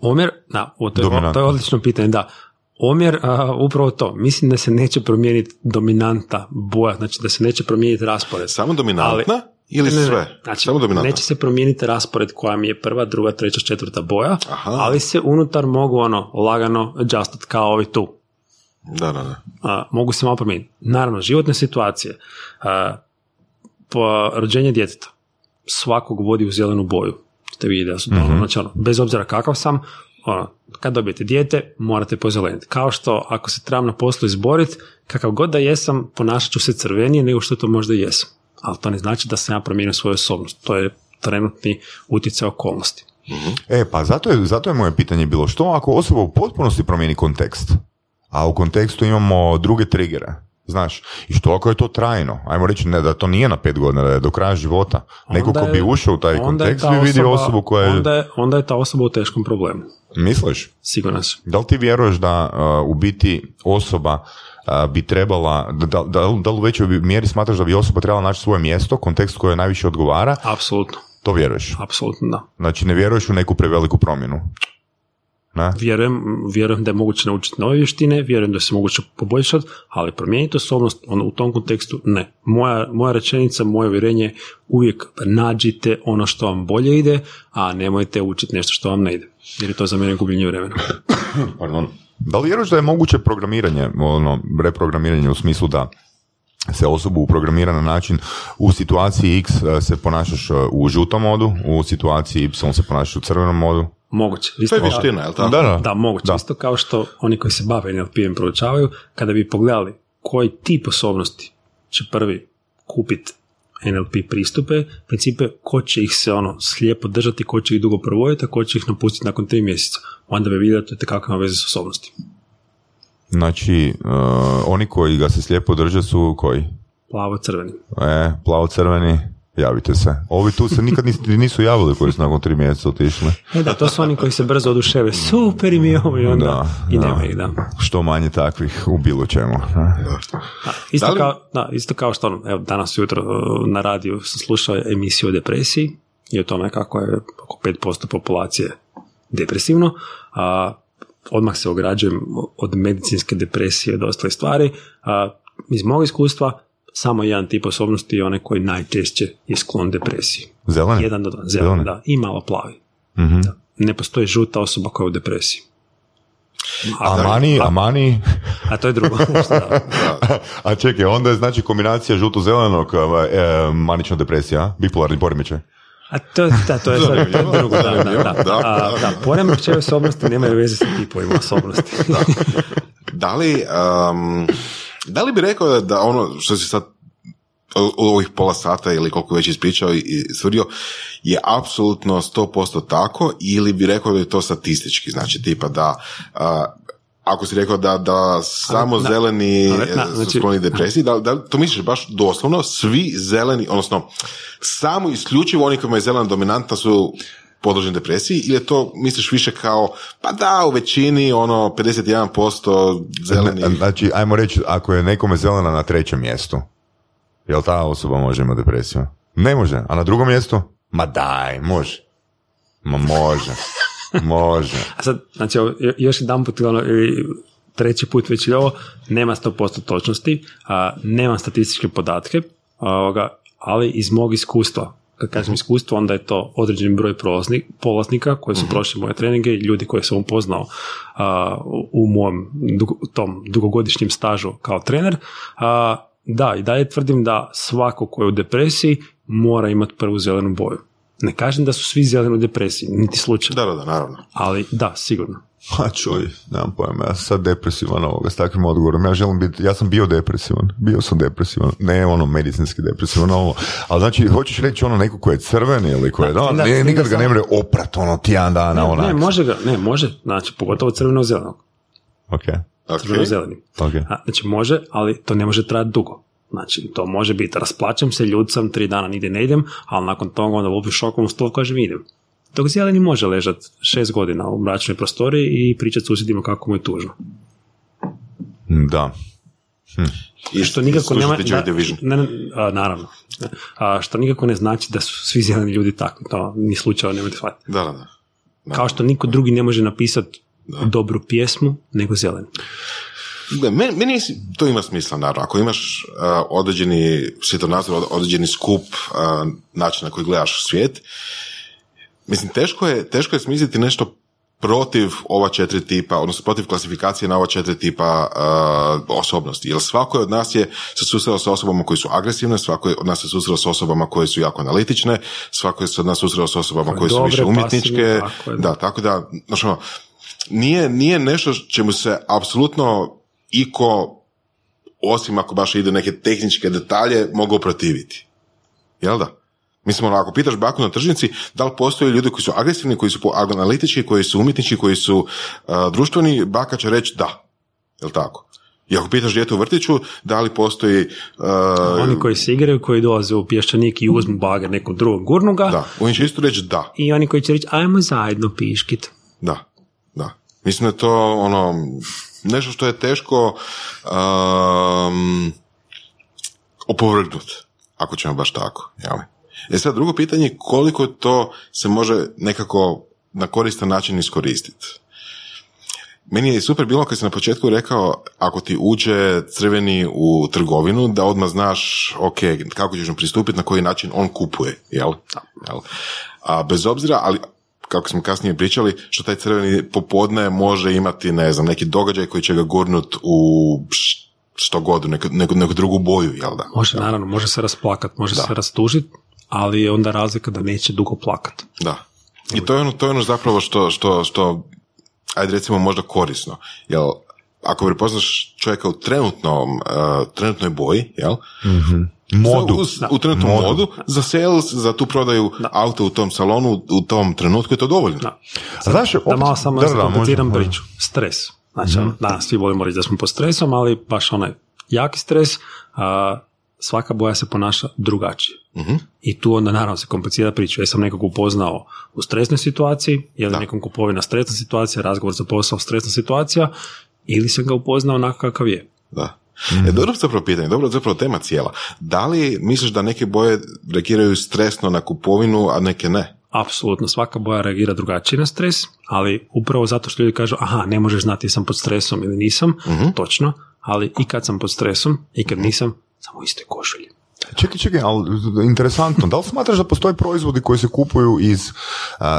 Omjer, da, o, to, je, to je odlično pitanje, da. Omjer, a, upravo to, mislim da se neće promijeniti dominanta boja, znači da se neće promijeniti raspored. Samo dominantna ili Ne, ne, ne. sve? Znači, Samo dominantna. neće se promijeniti raspored koja mi je prva, druga, treća, četvrta boja, Aha. ali se unutar mogu ono lagano adjustat kao ovi tu. Da, da, da. A, mogu se malo promijeniti. Naravno, životne situacije, a, po rođenje djeteta, svakog vodi u zelenu boju. Ste vidjeli da su to, Mhm. znači ono, bez obzira kakav sam, ono, kad dobijete dijete, morate pozeleniti. Kao što ako se trebam na poslu izboriti, kakav god da jesam, ponašat ću se crvenije nego što to možda jesam. Ali to ne znači da sam ja promijenio svoju osobnost. To je trenutni utjecaj okolnosti. E, pa zato je, zato je moje pitanje bilo što ako osoba u potpunosti promijeni kontekst, a u kontekstu imamo druge trigere, znaš, i što ako je to trajno, ajmo reći ne, da to nije na pet godina, da je do kraja života, neko Onda ko je- bi ušao u taj kontekst bi vidio osobu koja je, Onda je, onda je ta osoba u teškom problemu. misliš? Siguran sam. Da li ti vjeruješ da uh, u biti osoba uh, bi trebala, da, da, da, li u većoj mjeri smatraš da bi osoba trebala naći svoje mjesto, kontekst koje najviše odgovara, Apsolutno. to vjeruješ? Apsolutno da. Znači ne vjeruješ u neku preveliku promjenu? Ne? Vjerujem, vjerujem da je moguće naučiti nove vještine, vjerujem da se moguće poboljšati, ali promijeniti osobnost ono, u tom kontekstu ne. Moja, moja rečenica, moje uvjerenje je uvijek nađite ono što vam bolje ide, a nemojte učiti nešto što vam ne ide. Jer je to za mene gubljenje vremena. Pardon. Da li vjeruješ da je moguće programiranje, ono, reprogramiranje u smislu da se osobu uprogramira na način u situaciji X eh, se ponašaš eh, u žutom modu, u situaciji Y se ponašaš u crvenom modu? Moguće. To Isto je kao- vještina, je li tako? Da, da. Da, moguće. Da. Isto kao što oni koji se bave NLP-em proučavaju, kada bi pogledali koji tip osobnosti će prvi kupiti NLP pristupe, principe, ko će ih se ono slijepo držati, ko će ih dugo provoditi, a ko će ih napustiti nakon tri mjeseca. Onda bi vidio da to je kakva veze s osobnosti. Znači, eh, oni koji ga se slijepo drže su koji? Plavo-crveni. E, plavo-crveni, javite se. Ovi tu se nikad nis- nisu javili koji su nakon tri mjeseca otišli. E da, to su oni koji se brzo oduševe. Super im je ovo i onda. Da, I da. nema ih, da. Što manje takvih u bilo čemu. Da, isto, Da li- kao, da, isto kao što evo, danas jutro na radiju sam slušao emisiju o depresiji i o tome kako je oko 5% populacije depresivno, a odmah se ograđujem od medicinske depresije do ostalih stvari. A, iz mog iskustva samo jedan tip osobnosti je onaj koji najčešće je sklon depresiji. Zeleni? Jedan do dva, zeleni, Zeleni? da, i malo plavi. Mhm. Da. Ne postoji žuta osoba koja je u depresiji. A mani, a mani, A to je drugo. da. a čekaj, onda je znači kombinacija žuto-zelenog e, manična depresija, a? bipolarni poremećaj. A to, da, to je sad je drugo, da, da, da. Da, A, da, poremećaje osobnosti nemaju veze sa tipovima osobnosti. Da li, um, da li bi rekao da, da ono što si sad u ovih pola sata ili koliko već ispričao i stvrdio je apsolutno 100% tako ili bi rekao da je to statistički, znači tipa da a, ako si rekao da, da samo na- zeleni na, su znači- skloni depresiji, da, da to misliš baš doslovno svi zeleni, odnosno samo isključivo oni kojima je zelena dominantna su podložni depresiji ili je to misliš više kao pa da u većini ono 51% zeleni Znači, ajmo reći, ako je nekome zelena na trećem mjestu, jel ta osoba može imati depresiju? Ne može, a na drugom mjestu? Ma daj, može. Ma može. Može. A sad, znači, još jedan put, ono, treći put već ili ovo, nema 100% točnosti, a, nemam statističke podatke, a, ovoga, ali iz mog iskustva, kad kažem iskustvo, onda je to određeni broj prolaznik, polaznika koji su prošli moje treninge i ljudi koje sam upoznao a, u, u mom dugo- tom dugogodišnjem stažu kao trener. A, da, i dalje tvrdim da svako ko je u depresiji mora imati prvu zelenu boju. Ne kažem da su svi zeleni u depresiji, niti slučajno. Da, da, da, naravno. Ali da, sigurno. A čuj, nemam pojma, ja sam sad depresivan ovoga s takvim odgovorom. Ja želim biti, ja sam bio depresivan, bio sam depresivan, ne ono medicinski depresivan, ovo. Ali znači, hoćeš reći ono neko ko je crven ili ko je, no, da, ne, da, nikad ga ne mre oprat, ono, tjedan dana, Ne, onak. ne, može ga, ne, može, znači, pogotovo crveno-zelenog. Ok, Ok. Crveno-zeleni. ok. A, Znači, može, ali to ne može trajati dugo. Znači, to može biti, rasplaćam se, ljud sam, tri dana nigdje ne idem, ali nakon toga onda lupi šokom u stol, kažem idem. Dok zeleni može ležat šest godina u mračnoj prostoriji i pričati susjedima kako mu je tužno. Da. I Što nikako nema, ne, ne, a, naravno, a, što nikako ne znači da su svi zeleni ljudi takvi, to ni slučajno nemojte shvatiti. Da, da, da. Da. Kao što niko drugi ne može napisati dobru pjesmu nego zeleni. Da, meni, meni to ima smisla, naravno. Ako imaš uh, određeni svjetonazor, od- određeni skup uh, načina na koji gledaš svijet, mislim, teško je, teško je smisliti nešto protiv ova četiri tipa, odnosno protiv klasifikacije na ova četiri tipa uh, osobnosti. Jer svako je od nas je se susreo sa osobama koji su agresivne, svako je od nas se susreo sa osobama koje su jako analitične, svako je se od nas susreo sa osobama koje su dobre, više umjetničke. pasivne, tako da. tako da, ono, nije, nije nešto čemu se apsolutno iko, osim ako baš ide neke tehničke detalje, mogao protiviti. Jel da? Mislim, ono, ako pitaš baku na tržnici, da li postoje ljudi koji su agresivni, koji su po- analitički, koji su umjetnički, koji su a, društveni, baka će reći da. Jel tako? I ako pitaš dijete u vrtiću, da li postoji... a, Oni koji se igraju, koji dolaze u pješčanik i uzmu bager nekog drugog gurnu ga, Da, oni će isto reći da. i oni koji će reći ajmo zajedno piškit. Da, da. Mislim da je to ono, nešto što je teško um, opovrgnut, ako ćemo baš tako. Jel? E sad, drugo pitanje je koliko to se može nekako na koristan način iskoristiti. Meni je super bilo kad sam na početku rekao, ako ti uđe crveni u trgovinu, da odmah znaš, ok, kako ćeš mu pristupiti, na koji način on kupuje, jel? jel? A bez obzira, ali kako smo kasnije pričali, što taj crveni popodne može imati, ne znam, neki događaj koji će ga gurnut u što god, u neku, neku, neku drugu boju, jel da? Može, naravno, može se rasplakat, može se rastužit, ali je onda razlika da neće dugo plakat. Da. I to je ono, to je ono zapravo što, što, što, ajde recimo možda korisno, jel, ako prepoznaš čovjeka u trenutnom, uh, trenutnoj boji, jel? Modu. U, u trenutnom modu, za sales, za tu prodaju auto u tom salonu, u tom trenutku je to dovoljno. Da. Znaš, Da opet- malo samo da, da, da, priču. Stres. Znači, ono, danas svi volimo reći da smo pod stresom, ali baš onaj jaki stres, a, svaka boja se ponaša drugačije. I tu onda naravno se komplicira priča. Jesam nekog upoznao u stresnoj situaciji, je li nekom kupovina stresna situacija, razgovor za posao stresna situacija, ili sam ga upoznao onako kakav je. Da. E, dobro zapravo pitanje, dobro zapravo tema cijela. Da li misliš da neke boje reagiraju stresno na kupovinu, a neke ne? Apsolutno, svaka boja reagira drugačije na stres, ali upravo zato što ljudi kažu, aha, ne možeš znati jesam pod stresom ili nisam, točno, ali i kad sam pod stresom i kad nisam, samo u istoj košulji. Čekaj, čekaj, ali interesantno, da li smatraš da postoje proizvodi koji se kupuju iz,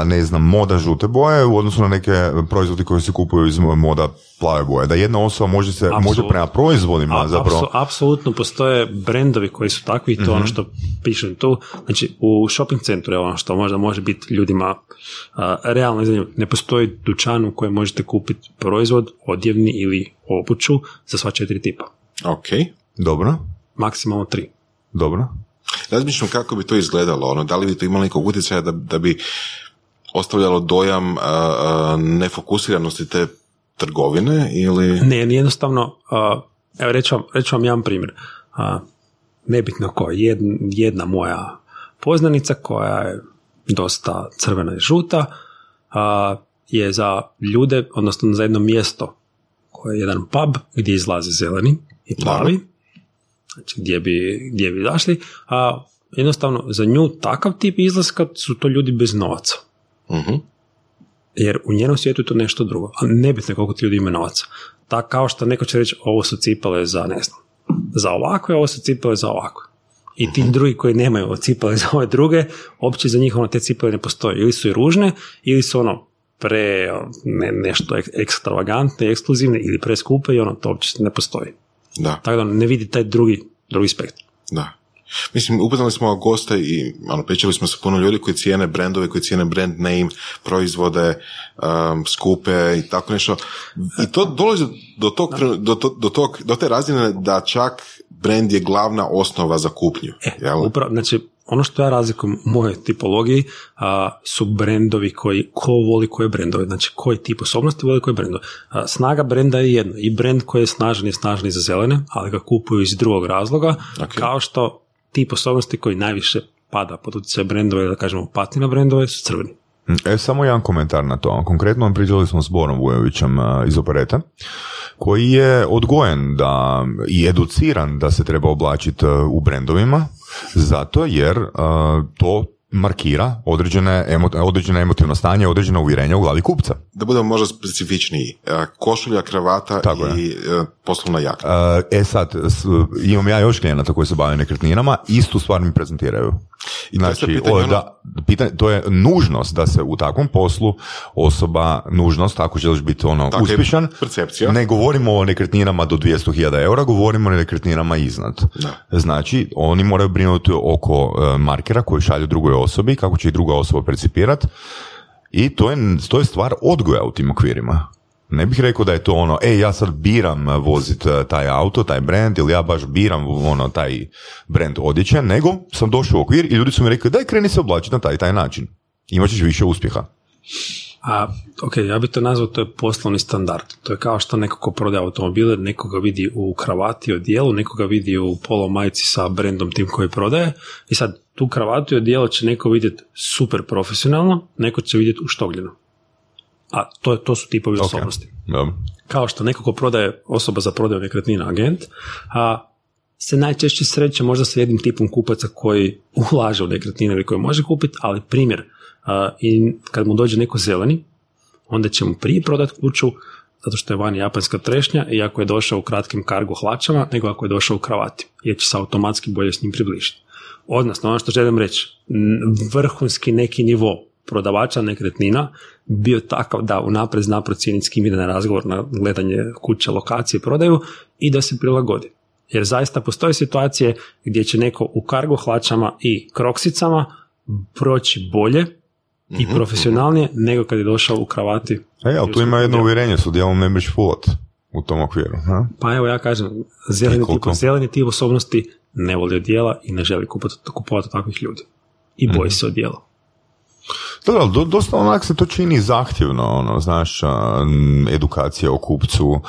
ne znam, moda žute boje u odnosu na neke proizvodi koji se kupuju iz moda plave boje? Da jedna osoba može se, može prema proizvodima A, zapravo... apsolutno postoje brendovi koji su takvi i to je ono što pišem tu. Znači, u shopping centru je ono što možda može biti ljudima a, realno zanimljivo. Ne postoji dućan u kojem možete kupiti proizvod, odjevni ili obuću za sva četiri tipa. Ok. Dobro, Maksimalno tri. Dobro. Razmišljam kako bi to izgledalo, ono, da li bi to imalo nekog utjecaja da, da bi ostavljalo dojam a, a, nefokusiranosti te trgovine ili... Ne, jednostavno, a, evo reću vam, reću vam jedan primjer. A, nebitno ko, jedna, jedna moja poznanica koja je dosta crvena i žuta, a, je za ljude, odnosno za jedno mjesto koje je jedan pub gdje izlaze zeleni i plavi, znači gdje bi, gdje bi zašli, a jednostavno za nju takav tip izlaska su to ljudi bez novaca. Mhm. Jer u njenom svijetu je to nešto drugo. A nebitno je koliko ti ljudi ima novaca. Ta kao što neko će reći ovo su cipele za ne znam, za ovako, ovo su cipele za ovako. I ti drugi koji nemaju cipele za ove druge, uopće za njih ono, te cipele ne postoje. Ili su i ružne, ili su ono pre ne, nešto ek- ekstravagantne, ekskluzivne ili preskupe i ono to uopće ne postoji. Da. Tako da ne vidi taj drugi, drugi spektrum. Da. Mislim, upoznali smo goste i ono, pričali smo sa puno ljudi koji cijene brendove, koji cijene brand name, proizvode, um, skupe i tako nešto. I to dolazi do, tog, do, to- do, tog, do te razine da čak brand je glavna osnova za kupnju. jel? Upravo, znači, ono što ja razlikujem u mojoj tipologiji a, su brendovi koji, ko voli koje brendove, znači koji tip osobnosti voli koje brendove. A, snaga brenda je jedno, i brend koji je snažan je snažan za zelene, ali ga kupuju iz drugog razloga, kao što tip osobnosti koji najviše pada pod utjecaj brendove, da kažemo patina brendove, su crveni. E, samo jedan komentar na to. Konkretno pričali smo s Borom Vujovićem iz Opereta, koji je odgojen da i educiran da se treba oblačiti u brendovima, zato jer to markira određene, emo, određene emotivno stanje, određena uvjerenja u glavi kupca. Da budemo možda specifičniji. E, košulja, kravata Tako i je. poslovna jaka. E, e sad, imam ja još klijenata koji se bave nekretninama, istu stvar mi prezentiraju. I znači, pitanje, ono- da, pitanje, to je nužnost da se u takvom poslu osoba, nužnost, ako želiš biti ono uspješan, percepcija. ne govorimo o nekretninama do 200.000 eura, govorimo o nekretninama iznad. Da. Znači, oni moraju brinuti oko e, markera koji šalju drugoj osobi, kako će ih druga osoba percipirati i to je, to je stvar odgoja u tim okvirima. Ne bih rekao da je to ono, ej, ja sad biram vozit e, taj auto, taj brand, ili ja baš biram ono, taj brand odjeće, nego sam došao u okvir i ljudi su mi rekli, daj kreni se oblačiti na taj taj način. Imat ćeš više uspjeha. A, ok, ja bih to nazvao, to je poslovni standard. To je kao što neko ko prodaje automobile, nekoga vidi u kravati o dijelu, nekoga vidi u polo majci sa brendom tim koji prodaje. I sad, tu kravatu i odijelo će neko vidjeti super profesionalno, neko će vidjeti uštogljeno. A to, to su tipovi okay. osobnosti. Kao što neko ko prodaje osoba za prodaju nekretnina agent, a se najčešće sreće možda sa jednim tipom kupaca koji ulaže u nekretnine ili koji može kupiti, ali primjer, i kad mu dođe neko zeleni, onda će mu prije prodati kuću zato što je vani japanska trešnja i ako je došao u kratkim kargo hlačama, nego ako je došao u kravati, jer će se automatski bolje s njim približiti. Odnosno, ono što želim reći, vrhunski neki nivo prodavača nekretnina bio takav da unaprijed zna procijeniti s kim ide na razgovor, na gledanje kuće, lokacije, prodaju i da se prilagodi. Jer zaista postoje situacije gdje će neko u kargo hlačama i kroksicama proći bolje i mhm, profesionalnije nego kad je došao u kravati. E, ali tu ima jedno uvjerenje, su dijelom ne fulot u tom okviru. Ha? Pa evo ja kažem, zeleni tip, zeleni tip osobnosti ne voli odjela i ne želi kupovati, kupovati takvih ljudi. I boji mm se odjela. Da, da, dosta onak se to čini zahtjevno, ono, znaš, edukacija o kupcu,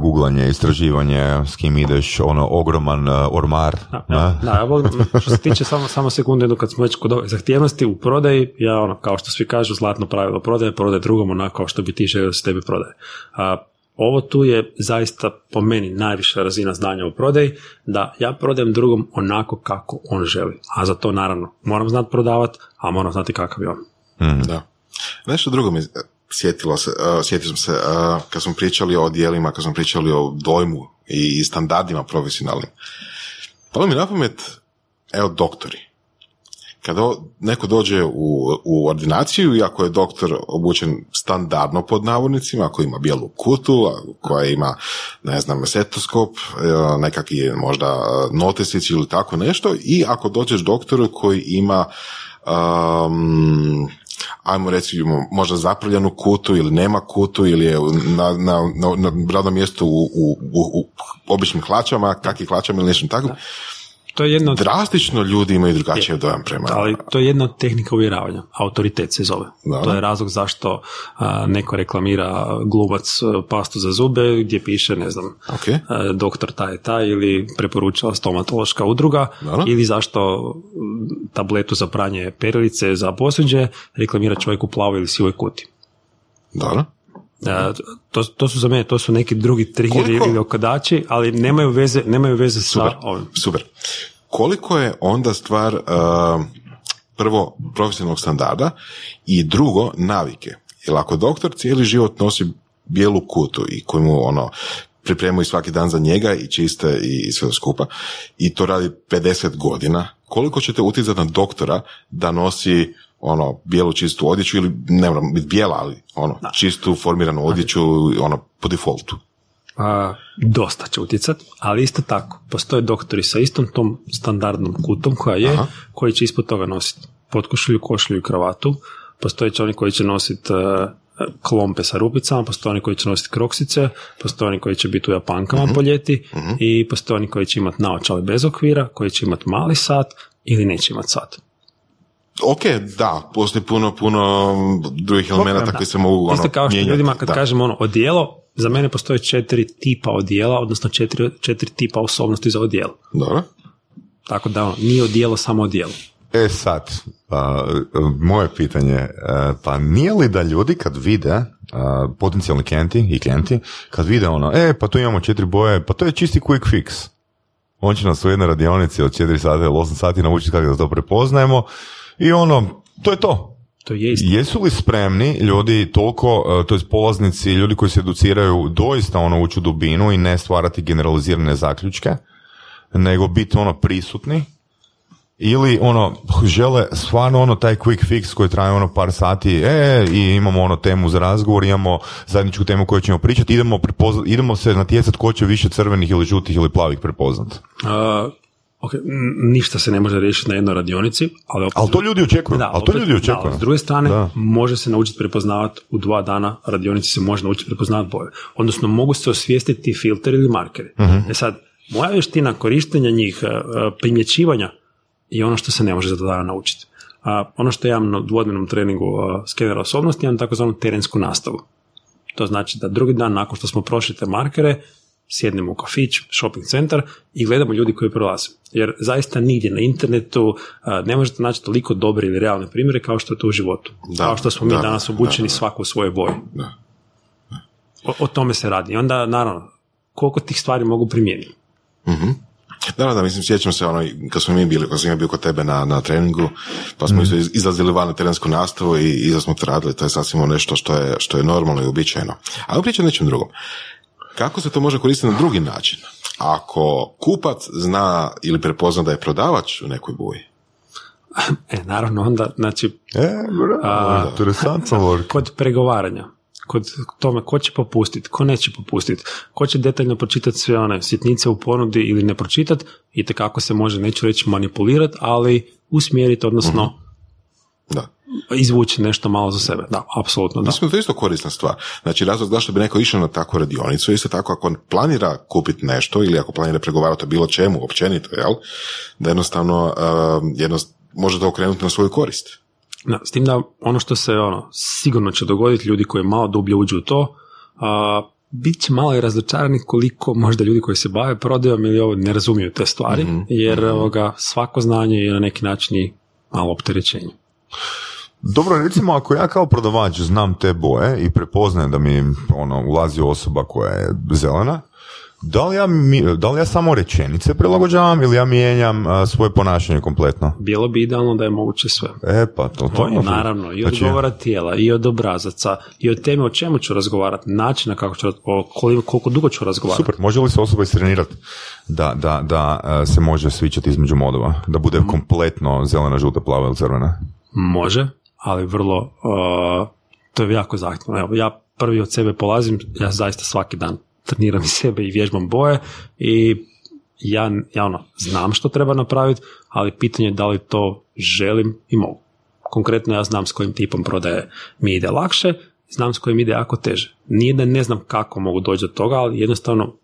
googlanje, istraživanje, s kim ideš, ono, ogroman ormar. Da, da, volim, što se tiče samo, samo sekunde, kad smo već kod ove zahtjevnosti u prodaji, ja ono, kao što svi kažu, zlatno pravilo prodaje, prodaje drugom onako kao što bi ti želio da se tebi prodaje. A, ovo tu je zaista po meni najviša razina znanja u prodaji, da ja prodajem drugom onako kako on želi. A za to naravno moram znati prodavati, a moram znati kakav je on. Mm. Da. Nešto drugo mi sjetilo se, uh, sjetio sam se, uh, kad smo pričali o dijelima, kad smo pričali o dojmu i standardima profesionalnim. Palo mi na pamet, evo doktori. Kada neko dođe u, u ordinaciju i ako je doktor obučen standardno pod navodnicima, ako ima bijelu kutu, koja ima, ne znam, setoskop, nekakvi možda notesić ili tako nešto, i ako dođeš doktoru koji ima um, ajmo reći, možda zapravljenu kutu ili nema kutu ili je na, na, na, na radnom mjestu u, u, u, običnim hlačama, kakvim hlačama ili nešto tako to je jedno... Drastično ljudi imaju drugačije dojam prema... Ali to je jedna tehnika uvjeravanja. Autoritet se zove. To je razlog zašto neko reklamira glubac pastu za zube gdje piše, ne znam, doktor taj taj ili preporučila stomatološka udruga ili zašto tabletu za pranje perilice za posuđe reklamira čovjek u plavoj ili sivoj kuti. Dobro. To, to su za mene, to su neki drugi triggeri ili okadači, ali nemaju veze, nemaju veze super, sa ovim. Super. Koliko je onda stvar uh, prvo profesionalnog standarda i drugo navike? Jer ako doktor cijeli život nosi bijelu kutu i koju mu ono pripremaju svaki dan za njega i čiste i sve skupa i to radi 50 godina, koliko ćete utjecati na doktora da nosi ono bijelu čistu odjeću ili ne moram biti bijela, ali ono čistu formiranu odjeću ono po defaultu. A, dosta će utjecati, ali isto tako, postoje doktori sa istom tom standardnom kutom koja je, koji će ispod toga nositi potkošulju, košulju i kravatu, postoje će oni koji će nositi e, klompe sa rupicama, postoje oni koji će nositi kroksice, postoje oni koji će biti u japankama uh po ljeti i postoje oni koji će imati naočale bez okvira, koji će imati mali sat, ili neće imati sat. Ok, da, postoji puno, puno drugih elemenata koji se mogu ono, Isto kao što mijenjati, ljudima kad da. kažemo ono odijelo, za mene postoje četiri tipa odijela, odnosno četiri, četiri tipa osobnosti za odijelo. Dobro. Tako da ono, nije odijelo samo odijelo. E sad, a, moje pitanje, a, pa nije li da ljudi kad vide, a, potencijalni klijenti i klijenti, kad vide ono, e, pa tu imamo četiri boje, pa to je čisti quick fix. On će nas u jednoj radionici od 4 sata ili 8 sati naučiti kako da to prepoznajemo i ono, to je to. To je isto. Jesu li spremni ljudi toliko, to je polaznici, ljudi koji se educiraju doista ono ući u dubinu i ne stvarati generalizirane zaključke, nego biti ono prisutni ili ono žele stvarno ono taj quick fix koji traje ono par sati e, i imamo ono temu za razgovor, imamo zajedničku temu koju ćemo pričati, idemo, prepozna- idemo se natjecati ko će više crvenih ili žutih ili plavih prepoznat. Uh, ok, ništa se ne može riješiti na jednoj radionici, ali opet... Ali to ljudi očekuju, Da, ali to opet- ljudi da, očekuju. ali s druge strane, Da. može se naučiti prepoznavati u dva dana radionici se može naučiti prepoznavati boje. Odnosno, mogu se osvijestiti filteri ili markeri. Mhm. E sad, moja vještina korištenja njih, e, e, primjećivanja je ono što se ne može za dva dana naučiti. A, ono što ja imam na dvodnevnom treningu a, skenera osobnosti, imam takozvanu terensku nastavu. To znači da drugi dan nakon što smo prošli te markere, sjednemo u kafić, shopping centar i gledamo ljudi koji prolaze. Jer zaista nigdje na internetu a, ne možete naći toliko dobre ili realne primjere kao što je to u životu. Da, kao što smo mi da, danas da, obučeni da. svako u svojoj boji. Da. O, o tome se radi. I onda, naravno, koliko tih stvari mogu primijeniti. Da, da, da, mislim, sjećam se ono, kad smo mi bili, kad sam ja bio kod tebe na, na treningu, pa smo iz- izlazili van na terensku nastavu i iza smo to radili, to je sasvim ono nešto što je, što je normalno i uobičajeno. Ali pričam nečem drugom. Kako se to može koristiti na drugi način? Ako kupac zna ili prepozna da je prodavač u nekoj boji, E, naravno, onda, znači, E, bravo, interesantno kod pregovaranja, kod tome ko će popustiti, ko neće popustiti, ko će detaljno pročitati sve one sitnice u ponudi ili ne pročitati, i kako se može, neću reći manipulirati, ali usmjeriti, odnosno da. Izvući nešto malo za sebe. Da, apsolutno da. Mislim da to je isto korisna stvar. Znači, razlog zašto bi neko išao na takvu radionicu, isto tako ako on planira kupiti nešto ili ako planira pregovarati o bilo čemu, općenito, jel? Da jednostavno, uh, jednost, može to okrenuti na svoju korist. Da, s tim da ono što se ono, sigurno će dogoditi ljudi koji malo dublje uđu u to, a, bit će malo i razočarani koliko možda ljudi koji se bave prodajom ili ovo ne razumiju te stvari, jer ovoga, svako znanje je na neki način i malo opterećenje. Dobro, recimo ako ja kao prodavač znam te boje i prepoznajem da mi ono, ulazi osoba koja je zelena, da li ja, da li ja samo rečenice prilagođavam ili ja mijenjam a, svoje ponašanje kompletno? Bilo bi idealno da je moguće sve. E pa, to, to ima- Naravno, i od Znači, govora tijela, i od obrazaca, i od teme o čemu ću razgovarati, načina kako ću, o koliko, koliko dugo ću razgovarati. Super, može li se osoba istrenirati da, da, da a, se može svičati između modova? Da bude kompletno zelena, žuta, plava ili crvena? Može, ali vrlo, uh, to je jako zahtjevno. Evo, ja prvi od sebe polazim, ja zaista svaki dan treniram sebe i vježbam boje i ja, ja ono, znam što treba napraviti, ali pitanje je da li to želim i mogu. Konkretno ja znam s kojim tipom prodaje mi ide lakše, znam s kojim ide jako teže. Nije da ne znam kako mogu doći do toga, ali jednostavno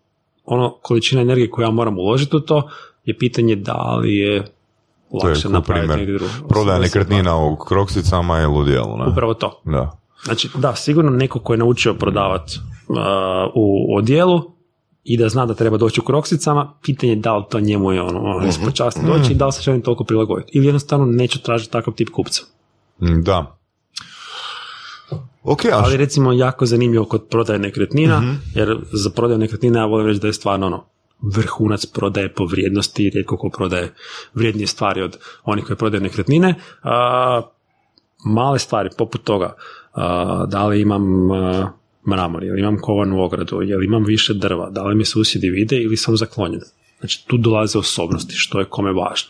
ono količina energije koju ja moram uložiti u to je pitanje da li je lakše napraviti negdje drugo. Prodaja nekretnina u kroksicama je ludijelo, ne? Upravo to. Da. Znači, da, sigurno neko ko je naučio prodavati u odjelu i da zna da treba doći u kroksicama, pitanje je da li to njemu je ono, ono časti doći i da li se želim toliko prilagoditi. Ili jednostavno neću tražiti takav tip kupca. Mm, Da. Ok, a Ali recimo jako zanimljivo kod prodaje nekretnina, jer za prodaju nekretnina ja volim reći da je stvarno ono, vrhunac prodaje po vrijednosti, rijetko ko prodaje vrijednije stvari od onih koji prodaju nekretnine. A, male stvari poput toga, a, da li imam a, mramor, ili imam kovanu ogradu, ili imam više drva, da li mi susjedi vide ili sam zaklonjen. Znači tu dolaze osobnosti, što je kome važno.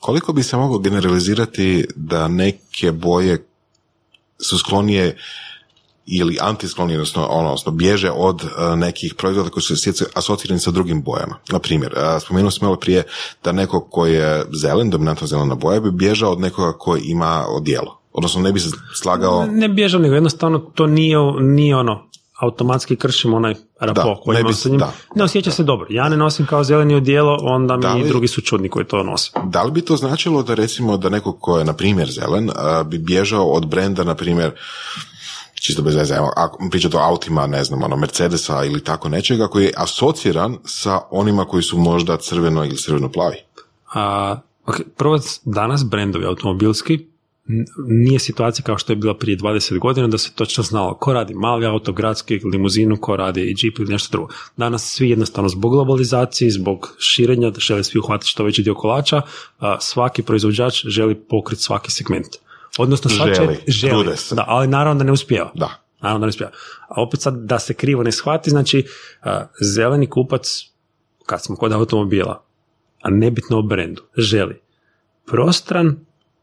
Koliko bi se moglo generalizirati da neke boje su sklonije ili antisklonije, odnosno, ono, odnosno bježe od e, nekih proizvoda koji su asocirani sa drugim bojama. Na primjer, e, spomenuo sam malo prije da neko koji je zelen, dominantno zelena boja, bi bježao od nekoga koji ima odijelo. Odnosno ne bi se slagao... Ne bježam, nego jednostavno to nije, nije ono automatski kršim onaj rapo Da, koji ne bi- njim. da. Ne osjeća se dobro. Ja ne nosim kao zeleni odijelo, onda mi Da li- drugi su čudni koji to nose. Da li bi to značilo da recimo da neko ko je na primjer zelen a, bi bježao od brenda na primjer čisto bez veze, evo, ako pričate o autima, ne znam, ono, Mercedesa ili tako nečega koji je asociran sa onima koji su možda crveno ili crveno-plavi. A, ok, prvo, danas brendovi automobilski nije situacija kao što je bila prije 20 godina da se točno znalo ko radi mali auto, gradski, limuzinu, ko radi i jeep ili nešto drugo. Danas svi jednostavno zbog globalizacije, zbog širenja, da žele svi uhvatiti što veći dio kolača, svaki proizvođač želi pokriti svaki segment. Odnosno će- Želi, želi, se. da, ali naravno da ne uspijeva. Da. Naravno da ne uspijeva. A opet sad da se krivo ne shvati, znači a, zeleni kupac, kad smo kod automobila, a nebitno o brendu, želi prostran,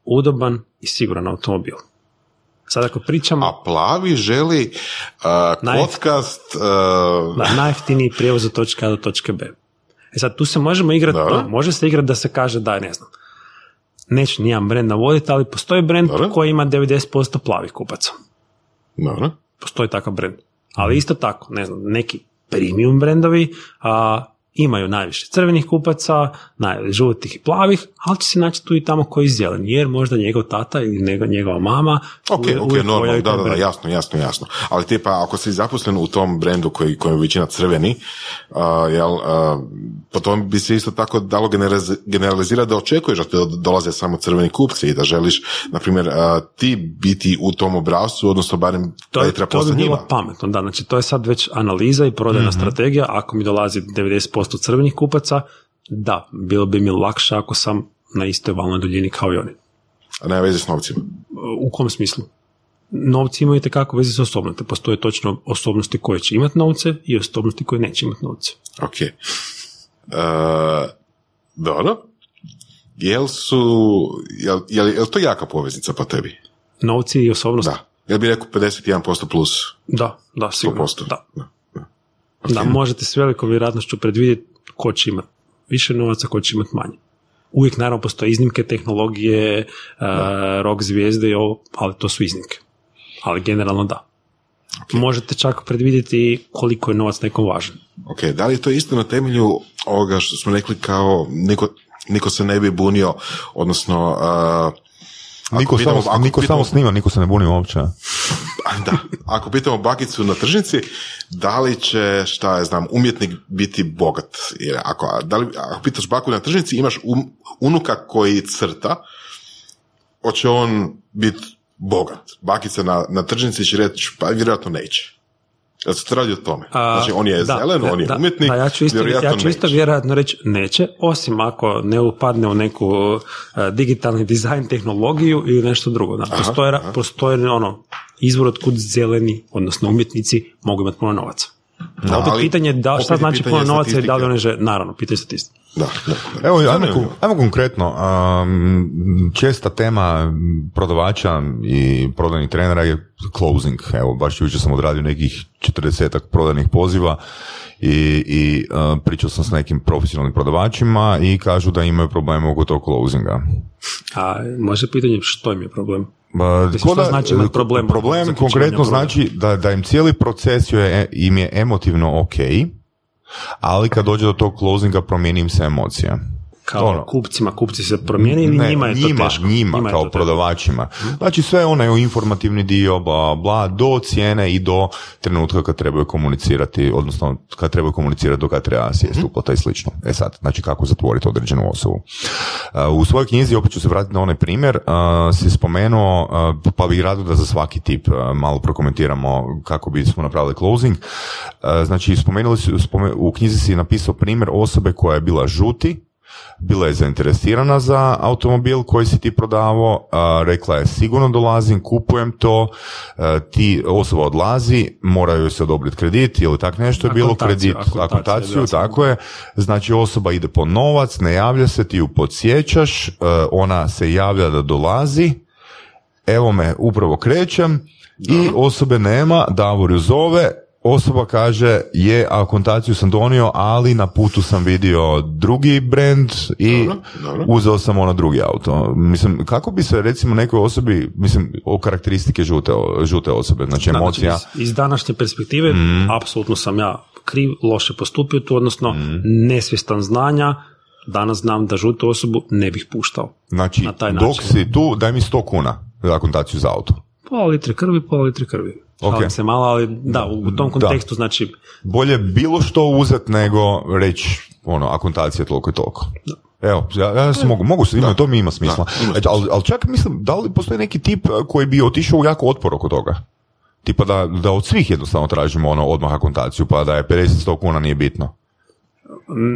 udoban i siguran automobil. Sad ako pričamo A plavi želi a, Naj- kockast, a, da, najjeftiniji prijevoz od točke A do točke B. E sad tu se možemo igrati, može se igrati da se kaže da, ne znam, neću nijedan brend navoditi, ali postoji brend Dobro. koji ima 90% plavih kupaca. dobro. postoji takav brend. Ali isto tako, ne znam, neki premium brendovi a, imaju najviše crvenih kupaca, naj, žutih i plavih, ali će se naći tu i tamo koji zeleni, jer možda njegov tata ili njegova, njegova mama Ok, uvijek- ok, uvijek normalno, da, da, jasno, jasno, jasno. Ali tipa, ako si zaposlen u tom brendu koji, koji je većina crveni, a, jel, a, po tome bi se isto tako dalo generaliz- generalizirati da očekuješ da dolaze samo crveni kupci i da želiš, na primjer, a, ti biti u tom obrazcu, odnosno barem To, da je, je treba to bi bilo njima. pametno, da, znači to je sad već analiza i prodajna Mhm. strategija, ako mi dolazi 90% crvenih kupaca, da, bilo bi mi lakše ako sam na istoj valnoj duljini kao i oni. A nema veze s novcima. U kom smislu? Novci imaju itekako veze s osobnosti. Postoje točno osobnosti koje će imati novce i osobnosti koje neće imati novce. Ok. E, dobro. Jel su, jel, jel, jel to jaka poveznica po tebi? Novci i osobnost? Da. Jel bi rekao 51% plus Da, da, sigurno. 100%? Da. Da. Da, možete s velikom vjerojatnošću predvidjeti ko će imati više novaca, ko će imati manje. Uvijek naravno postoje iznimke tehnologije, e, rok zvijezde i ovo, ali to su iznimke. Ali generalno da. Možete čak predvidjeti koliko je novac nekom važan. Ok, da li je to isto na temelju ovoga što smo rekli kao niko, niko se ne bi bunio, odnosno uh, ako Niko, pitamo- samo, ako niko pitamo- samo snima, niko se ne buni uopće. da, ako pitamo bakicu na tržnici, da li će, šta ja znam, umjetnik biti bogat? Jer ako, da li, ako pitaš baku na tržnici, imaš um- unuka koji crta, hoće on biti bogat. Bakica na, na tržnici će reći, pa vjerojatno neće. Jel se to radi o tome? A, znači, on je da, zelen, on je da, umjetnik, Da, ja ću isto, vjerojatno ja ću isto vjerojatno reći neće, osim ako ne upadne u neku e, digitalni dizajn tehnologiju ili nešto drugo. Da, postoje, ra- postoje ono, izvor od kud zeleni, odnosno umjetnici, mogu imati puno novaca. Da, opet ali pitanje je da, šta znači puno novaca i da li one žele, naravno, pitanje statistike. Da, da, da. Evo, ajmo, ajmo konkretno. Um, česta tema prodavača i prodajnih trenera je closing. Evo, baš jučer sam odradio nekih 40 prodajnih poziva i, i uh, pričao sam s nekim profesionalnim prodavačima i kažu da imaju probleme oko tog closinga. A može pitanje što im je problem? Ba, Mislim, što znači imati problem? Problem Zaključivanje konkretno ugovora. znači da, da im cijeli proces je, im je emotivno ok, ali kad dođe do tog closinga promijeni im se emocija. Kao Ono. kupcima, kupci se promijeni ili Ne, njima je to njima, teško? njima Njima kao to teško. prodavačima. Znači sve onaj informativni dio, bla, bla, do cijene i do trenutka kad trebaju komunicirati, odnosno kad trebaju komunicirati do kad treba sjesti uplata i slično. E sad, znači kako zatvoriti određenu osobu. Uh, U svojoj knjizi, opet ću se vratiti na onaj primjer, uh, si spomenuo, uh, pa bih rado da za svaki tip malo prokomentiramo kako bismo napravili closing. Znači, spomenuli si, u knjizi si napisao primjer osobe koja je bila žuti, bila je zainteresirana za automobil koji si ti prodavao, rekla je sigurno dolazim, kupujem to, ti osoba odlazi, moraju se odobriti kredit ili tak nešto je bilo, kredit, akontaciju, tako je, znači osoba ide po novac, ne javlja se, ti ju podsjećaš, ona se javlja da dolazi, evo me, upravo krećem i osobe nema, Davor ju zove, osoba kaže je, a kontaciju sam donio, ali na putu sam vidio drugi brand i Dobro, dobro. uzeo sam ono drugi auto. Mislim, kako bi se recimo nekoj osobi, mislim, o karakteristike žute, žute osobe, znači Da, emocija, znači, iz, iz današnje perspektive, apsolutno sam ja kriv, loše postupio tu, odnosno Mhm. nesvjestan znanja, danas znam da žutu osobu ne bih puštao. znači na taj dok način. si tu, daj mi 100 kuna za kontaciju za auto. Pola litre krvi, pola litre krvi. Ok. Šalim se malo, ali da, u tom kontekstu, znači, Bolje bilo što uzet nego reći, ono, akontacija je toliko i toliko. Evo, ja, ja se mogu, mogu se, ima, to mi ima smisla. Da, ima E, ali, ali čak mislim, da li postoji neki tip eh, koji bi otišao u jako otpor oko toga? Tipa da, da od svih jednostavno tražimo ono odmah akontaciju, pa da je 50-100 kuna nije bitno.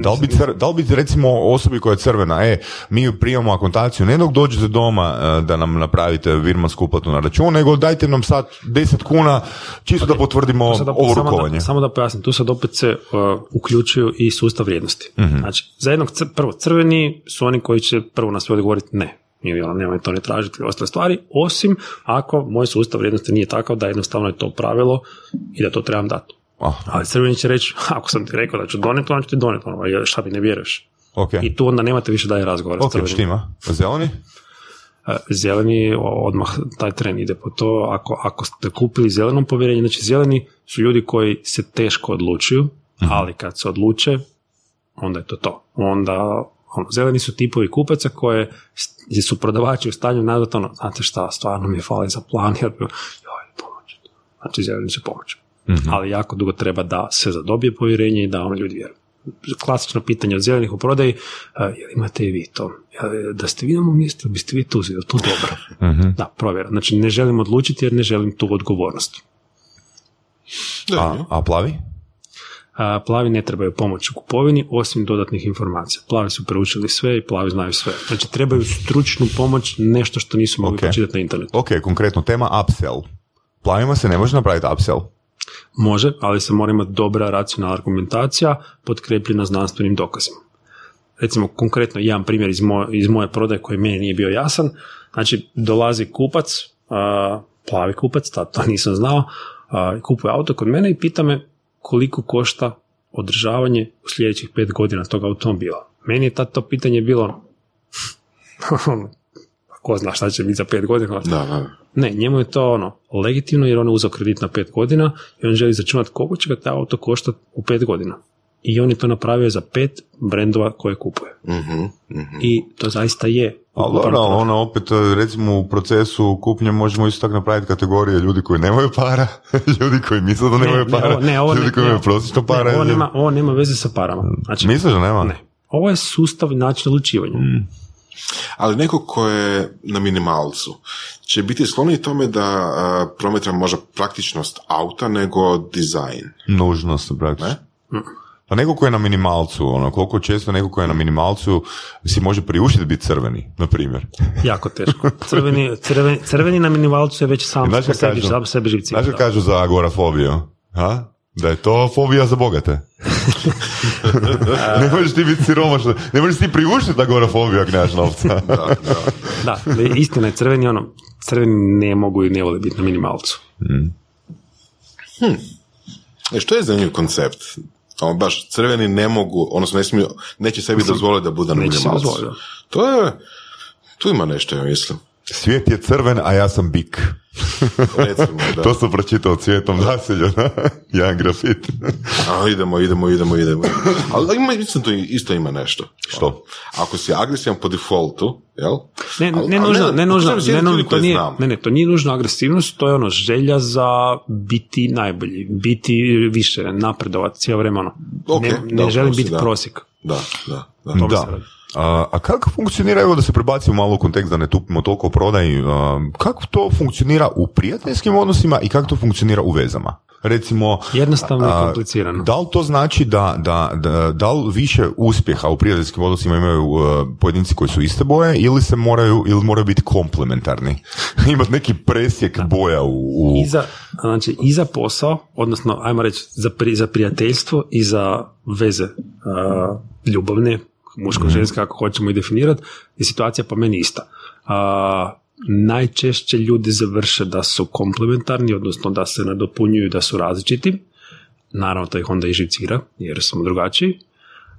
Da li, bi cr- da li bi recimo osobi koja je crvena, e, mi primamo akontaciju, ne dok dođete doma eh, da nam napravite virmansku uplatu na račun, nego dajte nam sad 10 kuna čisto da potvrdimo sad ovo samo, rukovanje. da, samo da pojasnim, tu sad opet se uh, uključuju i sustav vrijednosti. Mhm. Znači, za jednog cr- prvo crveni su oni koji će prvo na sve odgovoriti ne. Ili ono, nemoj to ne tražiti ostale stvari, osim ako moj sustav vrijednosti nije takav da jednostavno je to pravilo i da to trebam dati. Aha, Ali crveni će reći, ako sam ti rekao da ću doneti, onda ću ti doneti, ono, šta mi ne vjeruješ. ok. I tu onda nemate više daje razgovora Ok, štima. Zeleni? E, zeleni odmah taj tren ide po to ako, ako ste kupili zelenom povjerenje znači zeleni su ljudi koji se teško odlučuju ali kad se odluče onda je to to onda ono, zeleni su tipovi kupaca koje su prodavači u stanju nazvati ono, znate šta, stvarno mi je fali za plan, jer bi, joj, pomoći. Znači, zeleni će pomoći. Ali jako dugo treba da se zadobije povjerenje i da ono ljudi vjeruju. Klasično pitanje od zelenih u prodaji, uh, jel imate i vi to? Jel, da ste vi na mom mjestu, biste vi tu, jel to dobro? Da, provjera. Znači, ne želim odlučiti jer ne želim tu odgovornost. Da, A, a plavi? A, plavi ne trebaju pomoć u kupovini osim dodatnih informacija. Plavi su proučili sve i plavi znaju sve. Znači trebaju stručnu pomoć, nešto što nisu mogli Ok. pročitati na internetu. Ok, konkretno tema upsell. Plavima se ne može napraviti upsell. Može, ali se mora imati dobra racionalna argumentacija potkrepljena znanstvenim dokazima. Recimo, konkretno jedan primjer iz, moje, iz moje prodaje koji meni nije bio jasan. Znači, dolazi kupac, a, plavi kupac, tad to nisam znao, a, kupuje auto kod mene i pita me koliko košta održavanje u sljedećih pet godina tog automobila. Meni je tad to pitanje bilo ko zna šta će biti za pet godina. da, da. Ne, njemu je to ono legitimno jer on je uzeo kredit na pet godina i on želi začunati koliko će ga taj auto koštati u pet godina. I on je to napravio za pet brendova koje kupuje. Mhm, mhm. I to zaista je. Ali ali ono opet, recimo u procesu kupnje možemo isto tako napraviti kategorije ljudi koji nemaju para, ljudi koji misle da Ne, nemaju ne, para, ovo- ne, ovo ljudi ne- koji ne, imaju prosječno para. Ovo, nema, ovo nema veze sa parama. Znači, Misliš da nema? ne. Ovo je sustav način odlučivanja. Ali neko ko je na minimalcu će biti skloniji tome da a, promatra možda praktičnost auta nego dizajn. Nužnost, praktično. Pa neko ko je na minimalcu, ono, koliko često neko ko je na minimalcu si može priuštiti biti crveni, na primjer. Jako teško. Crveni, crveni, crveni na minimalcu je već sam šta sebi, kažu? sam sebi živci. Znaš kažu za agorafobiju? Ha? Da je to fobija za bogate. ne možeš ti biti siromašan, ne možeš ti priuštiti agorafobiju ako nemaš novca. Da, da. Da, istina je crveni ono, crveni ne mogu i ne vole biti na minimalcu. E, što je zanimljiv koncept? Ono, baš crveni ne mogu, odnosno ne smiju, neće sebi dozvoliti da bude na minimalcu. da. To je, tu ima nešto, ja mislim. Svijet je crven, a ja sam bik. Recimo, da. To sam pročitao cvijetom nasilja, da? Jedan grafit. A, idemo, idemo, idemo, idemo. Ali ima, mislim, to isto ima nešto. Što? Ako si agresivan po defaultu, jel? Ne, ne ali nužno, ne nužno, postoje ne, nužno, to nije, ne, ne, to nije nužno agresivnost, to je ono želja za biti najbolji, biti više, napredovati cijelo vrijeme ono. Ok, ne, da, ne želim biti da. prosjek. Da, da, da. Da. A, a kako funkcionira, evo da se prebacimo malo u kontekst da ne tupimo toliko o prodaji, kako to funkcionira u prijateljskim odnosima i kako to funkcionira u vezama? Recimo, Jednostavno i komplicirano. Da li to znači da, da, da, da li više uspjeha u prijateljskim odnosima imaju uh, pojedinci koji su iste boje ili se moraju, ili moraju biti komplementarni? Imati neki presjek boja u... u... I za, znači, i za posao, odnosno, ajmo reći, za, pri, za prijateljstvo i za veze a, ljubavne, muško-ženske, kako hoćemo i definirati, je situacija po meni ista. A, najčešće ljudi završe da su komplementarni, odnosno da se nadopunjuju, da su različiti, naravno to ih onda i živcira, jer smo drugačiji.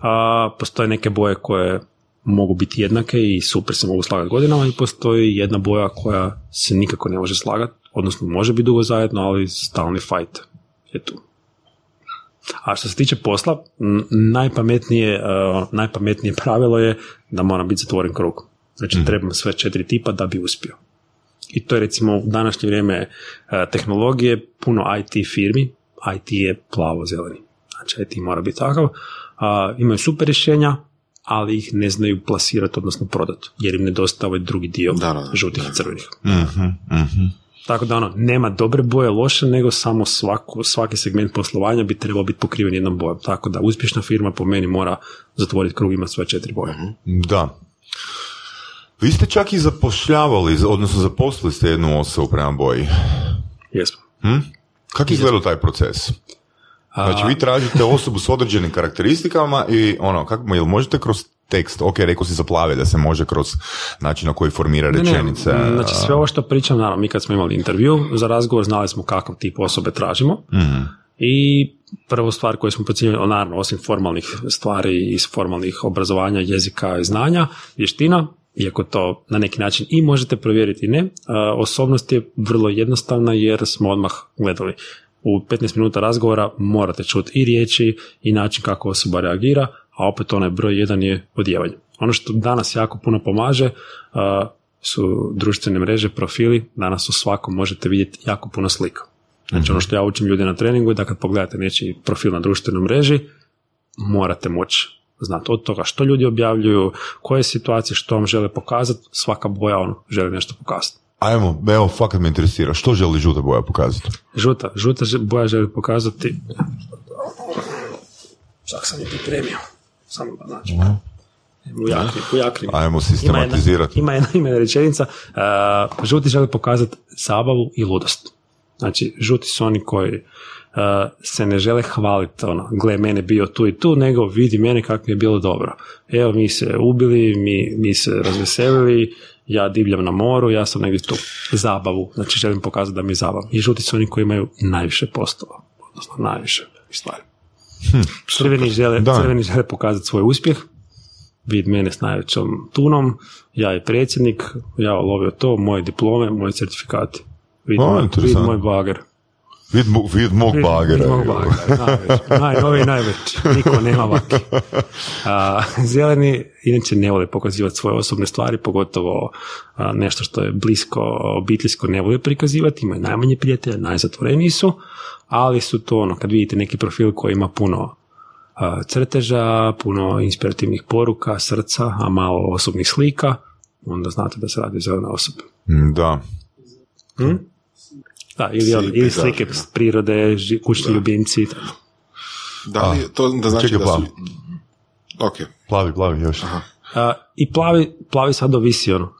A, postoje neke boje koje mogu biti jednake i super se mogu slagati godinama i postoji jedna boja koja se nikako ne može slagati, odnosno može biti dugo zajedno, ali stalni fight je tu. A što se tiče posla, najpametnije, uh, najpametnije pravilo je da mora biti zatvoren krug. Znači mm. trebam sve četiri tipa da bi uspio. I to je recimo u današnje vrijeme uh, tehnologije, puno IT firmi, IT je plavo-zeleni. Znači IT mora biti takav. Uh, imaju super rješenja, ali ih ne znaju plasirati, odnosno prodati, jer im nedostaje ovaj drugi dio da, da, žutih i crvenih. mm tako da ono, nema dobre boje, loše, nego samo svaku, svaki segment poslovanja bi trebao biti pokriven jednom bojom. Tako da uspješna firma po meni mora zatvoriti krug, ima sve četiri boje. Da. Vi ste čak i zapošljavali, odnosno zaposlili ste jednu osobu prema boji. Jesmo. Hm? Kako izgleda taj proces? Znači, vi tražite osobu s određenim karakteristikama i ono, kako, jel možete kroz tekst, ok, rekao si za plave, da se može kroz način na koji formira rečenice. Ne, znači sve ovo što pričam, naravno, mi kad smo imali intervju za razgovor, znali smo kakav tip osobe tražimo. Mm i prvu stvar koju smo procijenili, naravno, osim formalnih stvari iz formalnih obrazovanja, jezika i znanja, vještina, iako to na neki način i možete provjeriti ne, osobnost je vrlo jednostavna jer smo odmah gledali. U 15 minuta razgovora morate čuti i riječi i način kako osoba reagira, a opet onaj broj jedan je odjevanje. Ono što danas jako puno pomaže su društvene mreže, profili, danas u svakom možete vidjeti jako puno slika. Znači ono što ja učim ljude na treningu je da kad pogledate nečiji profil na društvenoj mreži, morate moći znati od toga što ljudi objavljuju, koje situacije, što vam žele pokazati, svaka boja on želi nešto pokazati. Ajmo, evo, fakat me interesira, što želi žuta boja pokazati? Žuta, žuta boja želi pokazati, čak sam je pripremio. Samo da. U jakri, u Ajmo sistematizirati. Ima jedna, ima jedna rečenica. Uh, žuti žele pokazati zabavu i ludost. Znači, žuti su oni koji uh, se ne žele hvaliti, ono, gle, mene bio tu i tu, nego vidi mene kako mi je bilo dobro. Evo, mi se ubili, mi, mi se razveselili, ja divljam na moru, ja sam negdje tu. Zabavu, znači želim pokazati da mi je zabav. I žuti su oni koji imaju najviše postova, odnosno najviše stvari. Hm, crveni, žele, crveni žele pokazati svoj uspjeh, vid mene s najvećom tunom, ja je predsjednik, ja lovio to, moje diplome, moji certifikati. Vid, moj, vid moj bager. Vid, vid mog bagera. Vid mog bagera, najnoviji, najveći. Niko nema vaki. A, zeleni inače ne vole pokazivati svoje osobne stvari, pogotovo nešto što je blisko, obiteljsko ne vole prikazivati, imaju najmanje prijatelja, najzatvoreniji su, ali su to ono, kad vidite neki profil koji ima puno crteža, puno inspirativnih poruka, srca, a malo osobnih slika, onda znate da se radi o zelenoj osobi. Mm, da. Hm? Da, ili, on, ili slike da, prirode, kućni ljubimci. Da li to da znači da su... Ok. Plavi, plavi još. Aha. I plavi, plavi sad ovisi ono,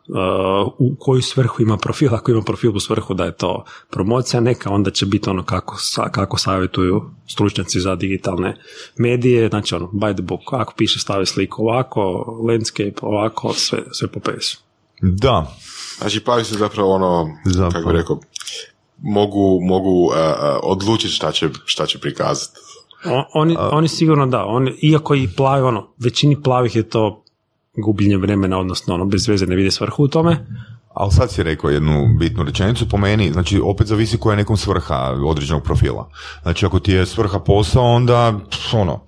u koju svrhu ima profil, ako ima profil u svrhu da je to promocija neka, onda će biti ono kako, kako savjetuju stručnjaci za digitalne medije, znači ono, by the book, ako piše stavi sliku ovako, landscape ovako, sve, sve po pesu. Da. Znači plavi se zapravo ono, zapravo. kako bi rekao, mogu, mogu uh, odlučiti šta će, šta će prikazati. oni, oni sigurno da, oni, iako i plavi, ono, većini plavih je to gubljenje vremena, odnosno ono, bez veze ne vide svrhu u tome. Ali sad si rekao jednu bitnu rečenicu po meni, znači opet zavisi koja je nekom svrha određenog profila. Znači ako ti je svrha posao, onda ono,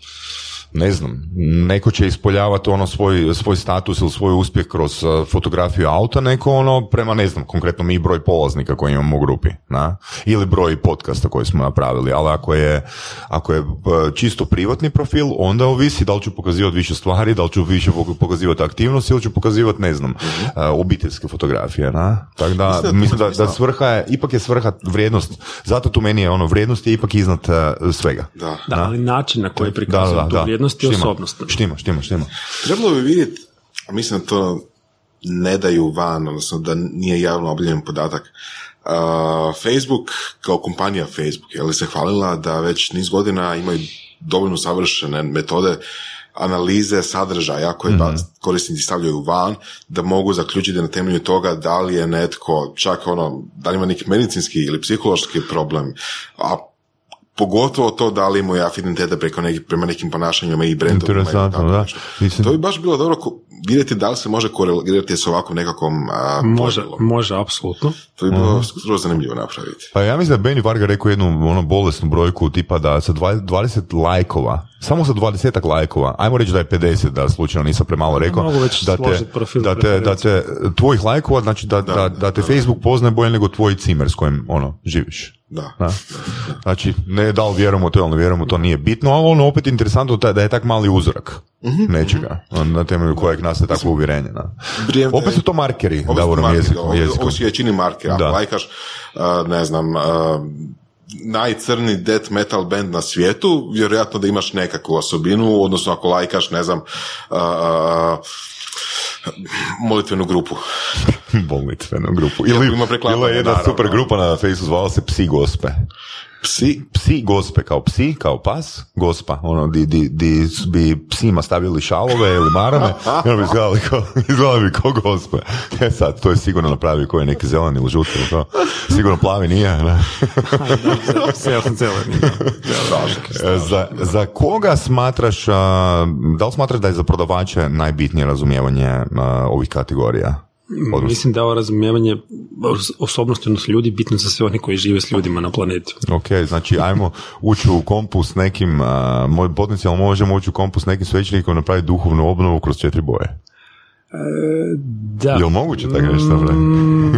ne znam, neko će ispoljavati ono svoj, svoj status ili svoj uspjeh kroz uh, fotografiju auta, neko ono prema, ne znam, konkretno mi broj polaznika koji imamo u grupi, na? ili broj podcasta koji smo napravili, ali ako je, ako je uh, čisto privatni profil, onda ovisi da li ću pokazivati više stvari, da li ću više pokazivati aktivnost ili ću pokazivati, ne znam, uh, obiteljske fotografije, na? Tako da, mislim da, da svrha je, ipak je svrha vrijednost, zato tu meni je ono, vrijednost je ipak iznad svega. Da, da ali način na koji prikazuje tu vrijednost vrijednost i osobnost. Štima, štima, štima. Trebalo bi vidjeti, mislim da to ne daju van, odnosno da nije javno objavljen podatak. Uh, Facebook kao kompanija Facebook je li se hvalila da već niz godina imaju dovoljno savršene metode analize sadržaja koje mm korisnici stavljaju van, da mogu zaključiti na temelju toga da li je netko, čak ono, da li ima neki medicinski ili psihološki problem, a pogotovo to da li imaju afinitete preko nekih, prema nekim ponašanjima i brendovima. i Interesantno, tako da. Mislim- To bi baš bilo dobro ko- vidjeti da li se može korelirati s ovakvom nekakvom a, Može, može, apsolutno. To bi bilo skroz zanimljivo napraviti. Pa ja mislim da je Benny Varga rekao jednu ono bolesnu brojku tipa da sa 20, 20 lajkova, samo sa 20 lajkova, ajmo reći da je 50, da slučajno nisam premalo rekao, mogu već da te, profil da te, da te, tvojih lajkova, znači da, da, da, te Facebook poznaje bolje nego tvoj cimer s kojim ono, živiš. Da. Da. Znači, ne da li vjerujemo u to ili ne vjerujemo to nije bitno, ali ono opet interesantno da da je tak mali uzorak nečega, na temelju kojeg nastaje takvo uvjerenje. Da. Opet su to markeri, Ovo su markeri, jezikom. ovo- jezikom. Ovo su markera. Da. lajkaš, a, ne znam, a, najcrni death metal band na svijetu, vjerojatno da imaš nekakvu osobinu, odnosno ako lajkaš, ne znam, a, molitvenu grupu. Bolnitvenu grupu. Ili, ima je jedna super grupa na Facebooku, zvala se Psi Gospe. Psi, Psi Gospe, kao psi, kao pas, gospa, ono, di, di, di bi psima stavili šalove ili marame, i ono bi izgledali kao, izgledali bi kao gospe. E sad, to je sigurno napravio koji je neki zeleni ili žuti ili to. Sigurno plavi nije, ne? E, za, za koga smatraš, a, da li smatraš da je za prodavače najbitnije razumijevanje a, ovih kategorija? Odnosno- Mislim da je ovo razumijevanje os- osobnosti odnosno ljudi bitno za sve oni koji žive s ljudima na planeti. Ok, znači ajmo ući u kompu s nekim, moj, potencijalno možemo ući u kompu s nekim svećenikom napraviti duhovnu obnovu kroz četiri boje. Da. Jel moguće tako nešto? Mm,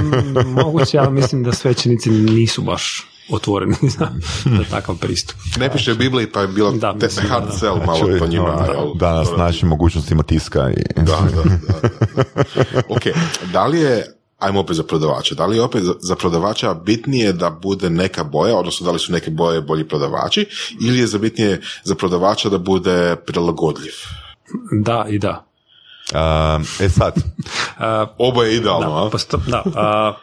moguće, ali mislim da svećenici nisu baš otvoreni za, za takav pristup. ne piše u Bibliji, pa je bilo Da, te, hard da. sell malo Čuj, po njima. ono, jel? danas našim mogućnostima tiska i... Da, da, da, da. Ok, da li je, ajmo opet za prodavača, da li je opet za- prodavača bitnije da bude neka boja, odnosno da li su neke boje bolji prodavači, ili je za bitnije za prodavača da bude prilagodljiv? Da i da. A, e sad, A, Oboje je idealno, da, a? posto- da, a,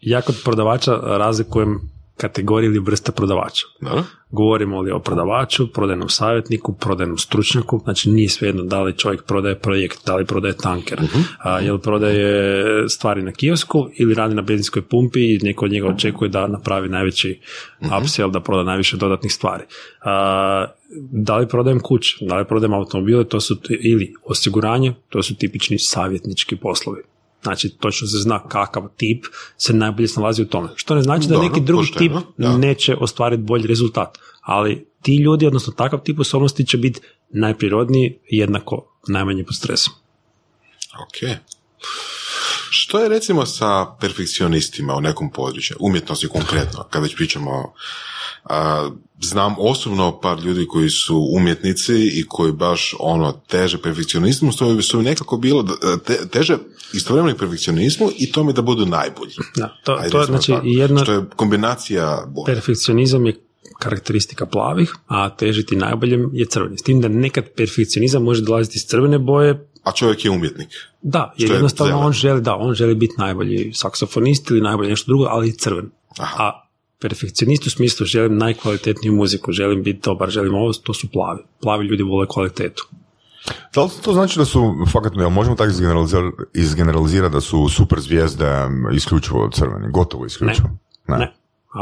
ja kod prodavača razlikujem kategorije ili vrste prodavača. Da? Govorimo li o prodavaču, prodajnom savjetniku, prodajnom stručnjaku, znači nije svejedno da li čovjek prodaje projekt, da li prodaje tanker, a, jel prodaje stvari na kiosku ili radi na benzinskoj pumpi i neko od njega očekuje da napravi najveći upsell, da proda najviše dodatnih stvari. A, da li prodajem kuće, da li prodajem automobile, to su ili osiguranje, to su tipični savjetnički poslovi. Znači, točno se zna kakav tip se najbolje snalazi u tome. Što ne znači da Dobro, neki drugi pošteno, tip da. neće ostvariti bolji rezultat. Ali ti ljudi, odnosno takav tip osobnosti će biti najprirodniji jednako najmanje pod stresom. Ok. Što je recimo sa perfekcionistima u nekom području, umjetnosti konkretno, kad već pričamo a, znam osobno par ljudi koji su umjetnici i koji baš ono teže perfekcionizmu, su mi nekako bilo da- te, teže istovremeno perfekcionizmu i tome da budu najbolji. Da, to, Ajde, to je znači tako. jedna Što je kombinacija boja. perfekcionizam je karakteristika plavih, a težiti najboljem je crveni. S tim da nekad perfekcionizam može dolaziti iz crvene boje, A čovjek je umjetnik. da, jer je jednostavno zelen. on želi, da, on želi biti najbolji saksofonist ili najbolji nešto drugo, ali i crven. Aha. A perfekcionist u smislu želim najkvalitetniju muziku, želim biti dobar, želim ovo, to su plavi. Plavi ljudi vole kvalitetu. da li to znači da su, fakat, jel možemo tako izgeneralizirati izgeneralizirati da su super zvijezde isključivo crveni, gotovo isključivo? Ne,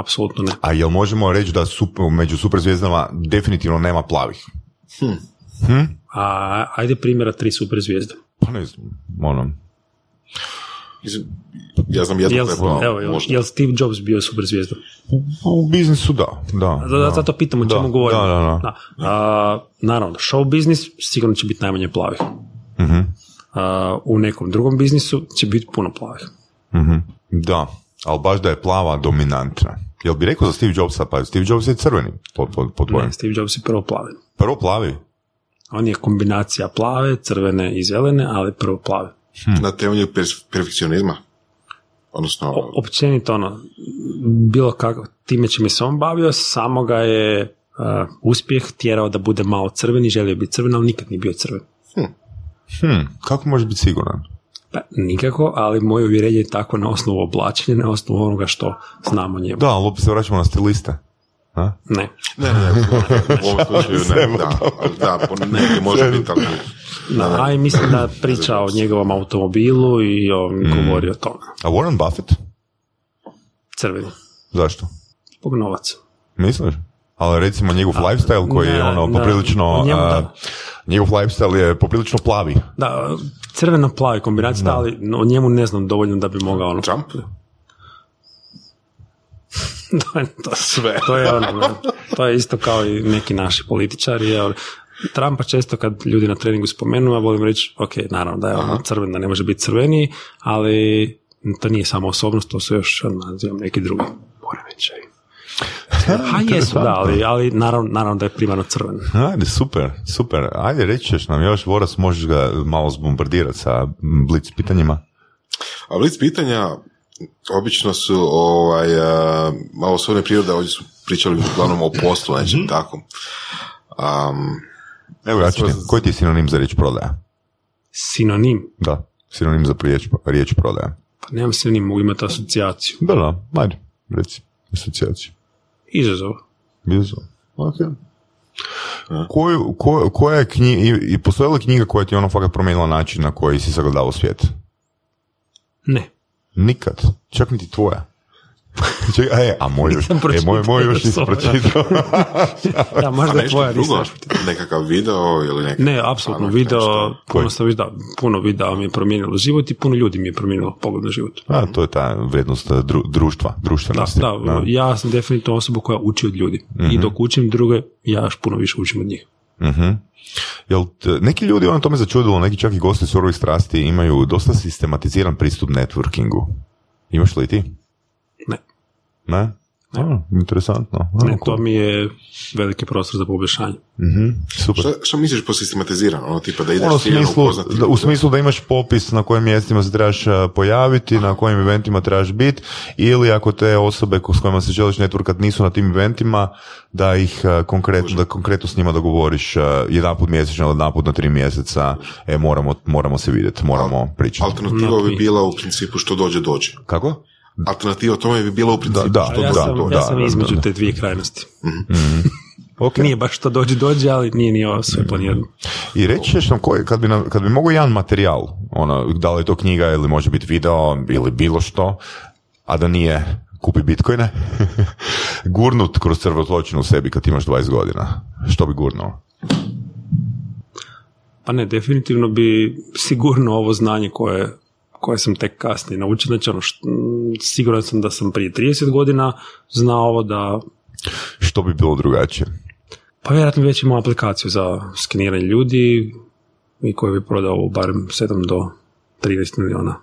apsolutno ne. A jel možemo reći da super, među super zvijezdama definitivno nema plavih? A ajde primjera tri super zvijezde. Pa ne znam, ono, Ja znam jednu Jel, plava, evo, jel, možda. jel Steve Jobs bio super zvijezda? u biznisu da, da. Da, da, zato pitam o čemu govorimo. Da, da, da. Da. A, naravno, show biznis sigurno će biti najmanje plavih. Mhm. A, u nekom drugom biznisu će biti puno plavih. Mhm. Da, ali baš da je plava dominantna. Jel bi rekao za Steve Jobsa, pa Steve Jobs je crveni po, po, po. Ne, Steve Jobs je prvo plavi. Prvo plavi? On je kombinacija plave, crvene i zelene, ali prvo plave. Na temelju perfekcionizma. Odnosno, O- općenito ono, bilo kako, time čime se on bavio, samo ga je a, uspjeh tjerao da bude malo crveni, želio biti crven, ali nikad nije bio crven. Hm, kako može biti siguran? Pa, nikako, ali moje uvjerenje je tako na osnovu oblačenja, na osnovu onoga što znamo o njemu. Da, ali opet se vraćamo na stiliste. A? Ne. ne, ne, u ovom slučaju ne, da, da, po neki može biti, ali Da, a i mislim da priča o njegovom automobilu i on Mm. govori o tome. A Warren Buffett? Crveni. Zašto? Zbog novaca. Misliš? ali recimo njegov lifestyle koji je ne, ono ne, poprilično, njemu a, njegov lifestyle je poprilično plavi. Da, crveno-plavi kombinacija, ali o njemu ne znam dovoljno da bi mogao ono... Trump? to, je, to, Sve. to je ono, to je isto kao i neki naši političari. Je, Trumpa često kad ljudi na treningu spomenu, ja volim reći, ok, naravno da je ono crven, da ne može biti crveniji, ali to nije samo osobnost, to su još, nazivam, neki drugi poremećaji. A jesu, da, ali, ali naravno, naravno da je primarno crven. Ajde, super, super. Ajde, reći ćeš nam još, Voras, možeš ga malo zbombardirati sa blic pitanjima. A blic pitanja obično su ovaj, a, malo s one prirode, ovdje su pričali uglavnom o poslu, nečem tako. Um, Evo, ja ću ti, koji ti je sinonim za riječ prodaja? Sinonim, Da, sinonim za riječ, riječ prodaja. pa nemam sinonim, mogu imati asocijaciju. Da, da, ajde, reci, asocijaciju. Izazov. Bizarro. Ok. Koju, ko, koja je knjiga, i, li knjiga koja ti je ono fakat promijenila način na koji si sagledavao svijet? Ne. Nikad. Čak niti tvoja. Čekaj, e, a moj još, e, moj, moj još nisi pročitao. Da, a možda je tvoja drugo? Nekakav video ili neki... Ne, apsolutno, članak, video, nešto? puno, sam da, puno videa mi je promijenilo život i puno ljudi mi je promijenilo pogled na život. a, to je ta vrijednost e, dru, društva, Da, društvenosti. da, ja sam definitivno osoba koja uči od ljudi. I dok učim druge, ja još puno više učim od njih. Mhm. Jel, neki ljudi, ono to me začudilo, neki čak i gosti surovih strasti imaju dosta sistematiziran pristup networkingu. Imaš li ti? Ne, Ne? A, interesantno. A, ne, cool. to mi je veliki prostor za poboljšanje. Mhm, super. Šta, šta misliš po sistematizirano? Ono tipa da ideš Ono smislu, upoznati da, u smislu da imaš popis na kojim mjestima se trebaš a, pojaviti, na kojim eventima trebaš biti, ili ako te osobe s kojima se želiš networkat nisu na tim eventima, da ih a, konkretno, da konkretno s njima dogovoriš a, jedanput mjesečno ili jedanput na tri mjeseca, e, moramo, moramo se vidjeti, moramo pričati. Alternativa bi bila u principu što dođe, dođe. Kako? Alternativa tome bi bila u principu da, što ja sam, dođe. ja da, sam da, između da. te dvije krajnosti. Ok. Nije baš što dođe, dođe, ali nije ni ovo sve planirano. I reći ćeš nam koji, kad bi, nam, kad bi mogo jedan materijal, ono, da li je to knjiga ili može biti video ili bilo što, a da nije kupi bitcoine, gurnut kroz crvotločinu u sebi kad imaš 20 godina. Što bi gurnuo? Pa ne, definitivno bi sigurno ovo znanje koje, koje sam tek kasnije naučio, znači ono, št- siguran sam da sam prije 30 godina znao ovo da, Što bi bilo drugačije? pa vjerojatno već imao aplikaciju za skeniranje ljudi i koju bi prodao barem 7 do 13 miliona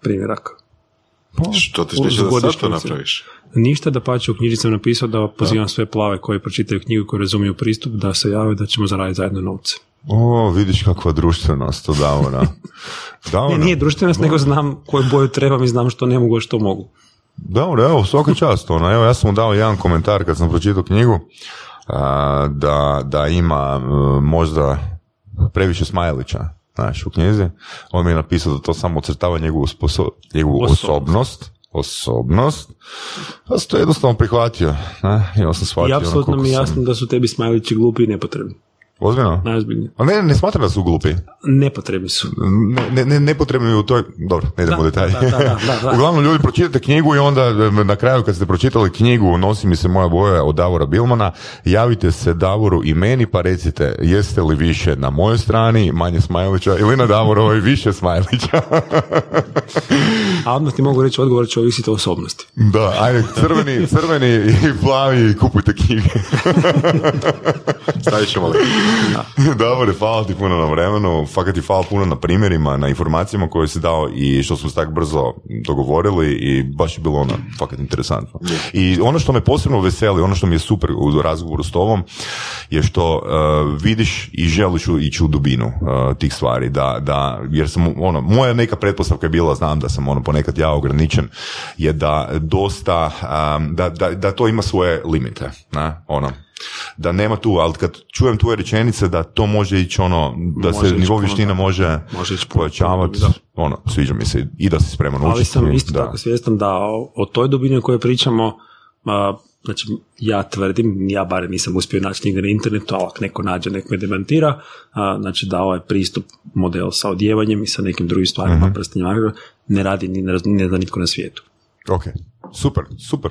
primjeraka. Što te U- spriječe da sad to napraviš? Ništa da pače u knjiži sam napisao da pozivam sve plave koji pročitaju knjigu koji razumiju pristup da se jave da ćemo zaraditi zajedno novce. O, vidiš kakva društvenost to Davora. Davora, Ne, nije društvenost, nego znam koju boju trebam i znam što ne mogu, što mogu. Dobro, evo, svaka čast. Ono, evo, ja sam mu dao jedan komentar kad sam pročitao knjigu, a, da, da ima m, možda previše smajlića, znaš, u knjizi. On mi je napisao da to samo ocrtava njegovu, sposo- njegovu Osobnost. osobnost, osobnost, ja sam to jednostavno prihvatio, ne? i onda sam shvatio. I ono apsolutno mi je sam- jasno da su tebi smajlići glupi i nepotrebni. Ozbiljno? Najozbiljnije. A ne, ne smatram da su glupi. Nepotrebni su. Ne, ne, ne, nepotrebno je u toj... Dobro, ne idemo u detalje. da, da, da, da. Uglavnom, ljudi, pročitate knjigu i onda e, na kraju kad ste pročitali knjigu Nosi mi se moja boja od Davora Bilmana, javite se Davoru i meni pa recite jeste li više na mojoj strani, manje Smajlića, ili na Davorovoj više Smajlića. A odmah ti mogu reći odgovor će ovisiti o osobnosti. da, ajde, crveni, crveni i plavi, kupujte knjige. Stavit ćemo li? Davore, hvala ti puno na vremenu, fakat ti hvala puno na primjerima, na informacijama koje si dao i što smo se tako brzo dogovorili i baš je bilo ono fakat interesantno. I ono što me posebno veseli, ono što mi je super u razgovoru s tobom je što uh, vidiš i želiš ići u dubinu uh, tih stvari, da, da, jer sam, ono, moja neka pretpostavka je bila, znam da sam ono ponekad ja ograničen, je da dosta, um, da, da, da to ima svoje limite, ne, ono, da nema tu, ali kad čujem tvoje rečenice da to može ići ono, da Može se nivo vještina može, Može puno, ono, sviđa mi se i da si spreman učiti. Ali sam isto da. tako svjestan da o, o toj dubini o kojoj pričamo, a, znači ja tvrdim, ja barem nisam uspio naći nigdje na internetu, ali ako neko nađe, nek me demantira, a, znači da ovaj pristup model sa odjevanjem i sa nekim drugim stvarima, mm ne radi ni ne, ne zna nitko na svijetu. Ok, super, super.